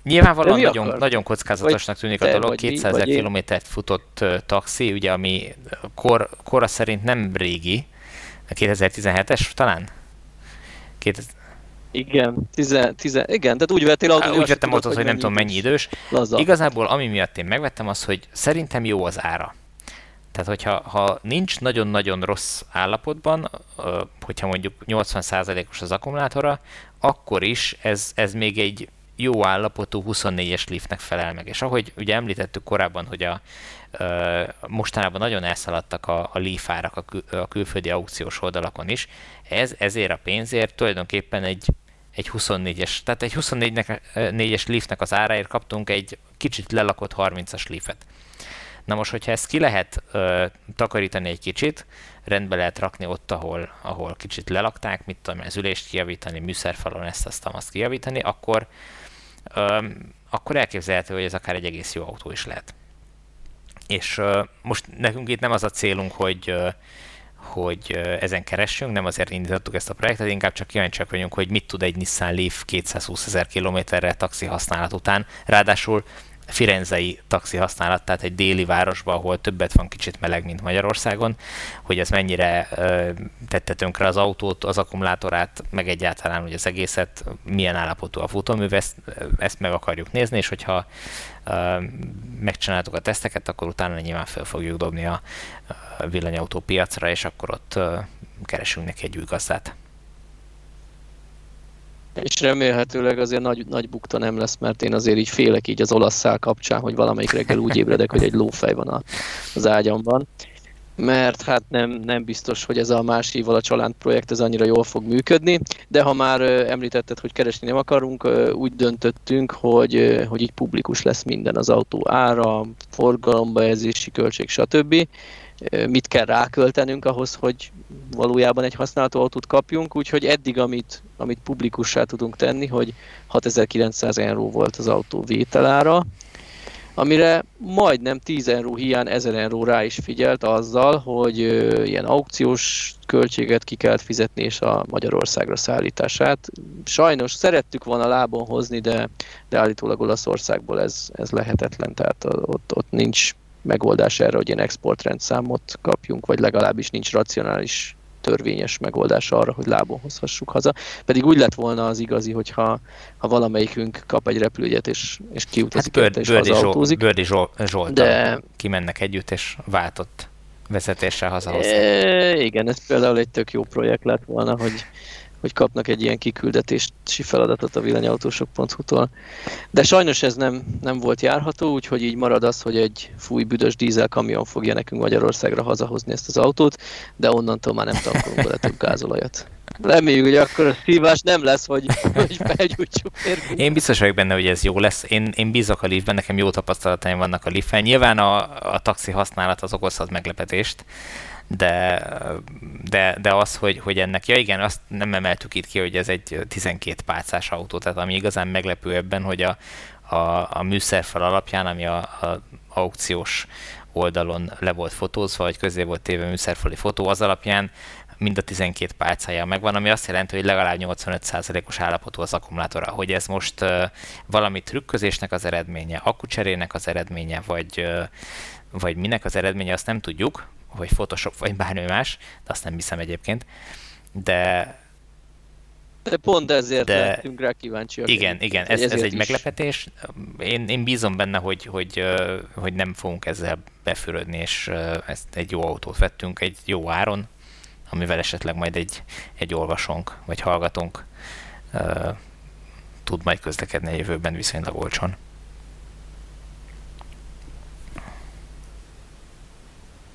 Nyilvánvalóan nagyon, nagyon kockázatosnak tűnik a dolog, 200 ezer kilométert futott uh, taxi, ugye, ami kor, kora szerint nem régi, 2017-es talán? Két... Igen, tize, tize, igen, tehát úgy vettél autót, Úgy vettem autót, hogy nem tudom mennyi idős. Laza. Igazából ami miatt én megvettem az, hogy szerintem jó az ára. Tehát, hogyha ha nincs nagyon-nagyon rossz állapotban, hogyha mondjuk 80%-os az akkumulátora, akkor is ez, ez még egy jó állapotú 24-es liftnek felel meg. És ahogy ugye említettük korábban, hogy a, mostanában nagyon elszaladtak a, a leaf árak a, kül, a külföldi aukciós oldalakon is, ez, ezért a pénzért tulajdonképpen egy, egy 24-es, tehát egy 24-es leafnek az áráért kaptunk egy kicsit lelakott 30-as leafet. Na most, hogyha ezt ki lehet ö, takarítani egy kicsit, rendbe lehet rakni ott, ahol, ahol kicsit lelakták, mit tudom, az ülést kijavítani, műszerfalon ezt, azt, azt kijavítani, akkor, ö, akkor elképzelhető, hogy ez akár egy egész jó autó is lehet. És most nekünk itt nem az a célunk, hogy hogy ezen keressünk, nem azért indítottuk ezt a projektet, inkább csak kíváncsiak vagyunk, hogy mit tud egy Nissan Leaf 220 ezer kilométerre taxi használat után. Ráadásul firenzei taxi használat, tehát egy déli városban, ahol többet van kicsit meleg, mint Magyarországon, hogy ez mennyire tette tönkre az autót, az akkumulátorát, meg egyáltalán hogy az egészet, milyen állapotú a futómű, ezt, ezt meg akarjuk nézni, és hogyha megcsináltuk a teszteket, akkor utána nyilván fel fogjuk dobni a, villanyautó piacra, és akkor ott keresünk neki egy új gazdát. És remélhetőleg azért nagy, nagy bukta nem lesz, mert én azért így félek így az olasz szál kapcsán, hogy valamelyik reggel úgy ébredek, hogy egy lófej van a, az ágyamban. Mert hát nem, nem biztos, hogy ez a más híval a család projekt ez annyira jól fog működni, de ha már említetted, hogy keresni nem akarunk, úgy döntöttünk, hogy, hogy így publikus lesz minden az autó ára, forgalomba, ezési költség, stb mit kell ráköltenünk ahhoz, hogy valójában egy használható autót kapjunk, úgyhogy eddig, amit, amit publikussá tudunk tenni, hogy 6900 euró volt az autó vételára, amire majdnem 10 euró hiány 1000 euró rá is figyelt azzal, hogy ilyen aukciós költséget ki kellett fizetni és a Magyarországra szállítását. Sajnos szerettük volna lábon hozni, de, de állítólag Olaszországból ez, ez lehetetlen, tehát ott, ott nincs megoldás erre, hogy ilyen exportrendszámot kapjunk, vagy legalábbis nincs racionális törvényes megoldás arra, hogy lábon hozhassuk haza. Pedig úgy lett volna az igazi, hogyha ha valamelyikünk kap egy repülőgyet és, és kiutazik hát Börd, és hazautózik. Bördi Zsolt, de... kimennek együtt és váltott vezetéssel hazahoztak. E, igen, ez például egy tök jó projekt lett volna, hogy hogy kapnak egy ilyen kiküldetési feladatot a villanyautósok.hu-tól. De sajnos ez nem, nem volt járható, úgyhogy így marad az, hogy egy fúj büdös dízel kamion fogja nekünk Magyarországra hazahozni ezt az autót, de onnantól már nem tankolunk bele több gázolajat. Reméljük, hogy akkor a szívás nem lesz, hogy, hogy felgyújtsuk. Én biztos vagyok benne, hogy ez jó lesz. Én, én bízok a liftben, nekem jó tapasztalataim vannak a liftben. Nyilván a, a taxi használat az okozhat meglepetést, de, de, de az, hogy, hogy ennek, ja igen, azt nem emeltük itt ki, hogy ez egy 12 pálcás autó, tehát ami igazán meglepő ebben, hogy a, a, a műszerfal alapján, ami a, a aukciós oldalon le volt fotózva, vagy közé volt téve műszerfali fotó, az alapján mind a 12 pálcája megvan, ami azt jelenti, hogy legalább 85%-os állapotú az akkumulátora. Hogy ez most uh, valami trükközésnek az eredménye, akkucserének az eredménye, vagy, uh, vagy minek az eredménye, azt nem tudjuk, vagy Photoshop, vagy bármi más, de azt nem hiszem egyébként. De de pont ezért de, lettünk rá kíváncsiak. Igen, igen, ez, ez egy is. meglepetés. Én, én bízom benne, hogy, hogy, hogy nem fogunk ezzel befürödni, és ezt egy jó autót vettünk egy jó áron, amivel esetleg majd egy, egy olvasónk, vagy hallgatónk tud majd közlekedni a jövőben viszonylag olcsón.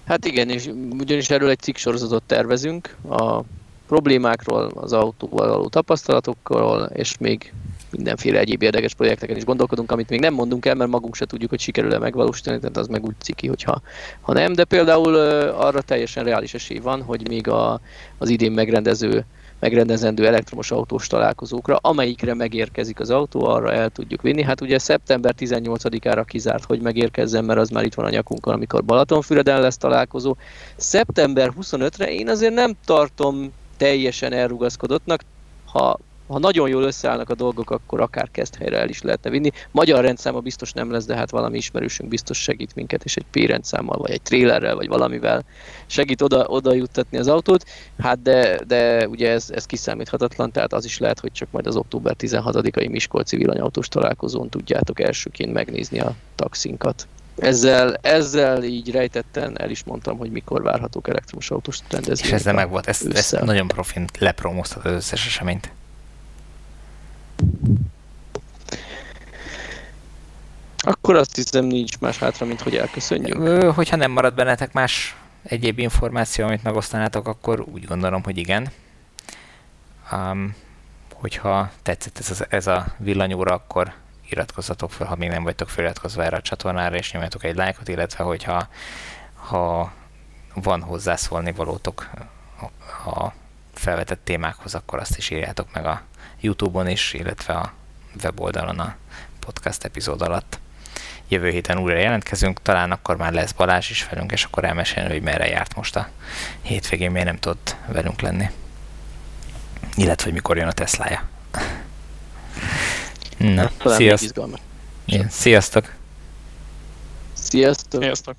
Hát igen, és ugyanis erről egy cikk sorozatot tervezünk, a problémákról, az autóval való tapasztalatokról, és még mindenféle egyéb érdekes projekteken is gondolkodunk, amit még nem mondunk el, mert magunk se tudjuk, hogy sikerül-e megvalósítani, tehát az meg úgy ciki, hogyha ha nem, de például arra teljesen reális esély van, hogy még a, az idén megrendező megrendezendő elektromos autós találkozókra, amelyikre megérkezik az autó, arra el tudjuk vinni. Hát ugye szeptember 18-ára kizárt, hogy megérkezzen, mert az már itt van a nyakunkon, amikor Balatonfüreden lesz találkozó. Szeptember 25-re én azért nem tartom teljesen elrugaszkodottnak, ha ha nagyon jól összeállnak a dolgok, akkor akár helyre el is lehetne vinni. Magyar rendszáma biztos nem lesz, de hát valami ismerősünk biztos segít minket, és egy P-rendszámmal, vagy egy trélerrel, vagy valamivel segít oda, oda juttatni az autót. Hát de, de ugye ez, ez kiszámíthatatlan, tehát az is lehet, hogy csak majd az október 16-ai Miskolci villanyautós találkozón tudjátok elsőként megnézni a taxinkat. Ezzel, ezzel így rejtetten el is mondtam, hogy mikor várhatók elektromos autós rendezvények. És ezzel meg volt, ezt, ezt nagyon profin lepromoztat az összes eseményt. Akkor azt hiszem nincs más hátra, mint hogy elköszönjük. Hogyha nem marad bennetek más egyéb információ, amit megosztanátok, akkor úgy gondolom, hogy igen. Um, hogyha tetszett ez, az, ez a villanyóra, akkor iratkozzatok fel, ha még nem vagytok feliratkozva erre a csatornára, és nyomjatok egy lájkot, illetve hogyha ha van hozzászólni valótok a felvetett témákhoz, akkor azt is írjátok meg a YouTube-on is, illetve a weboldalon a podcast epizód alatt. Jövő héten újra jelentkezünk, talán akkor már lesz Balázs is velünk, és akkor elmesélni, hogy merre járt most a hétvégén, miért nem tudott velünk lenni. Illetve, hogy mikor jön a Teslája. Na, sziasztok. sziasztok! Sziasztok! Sziasztok!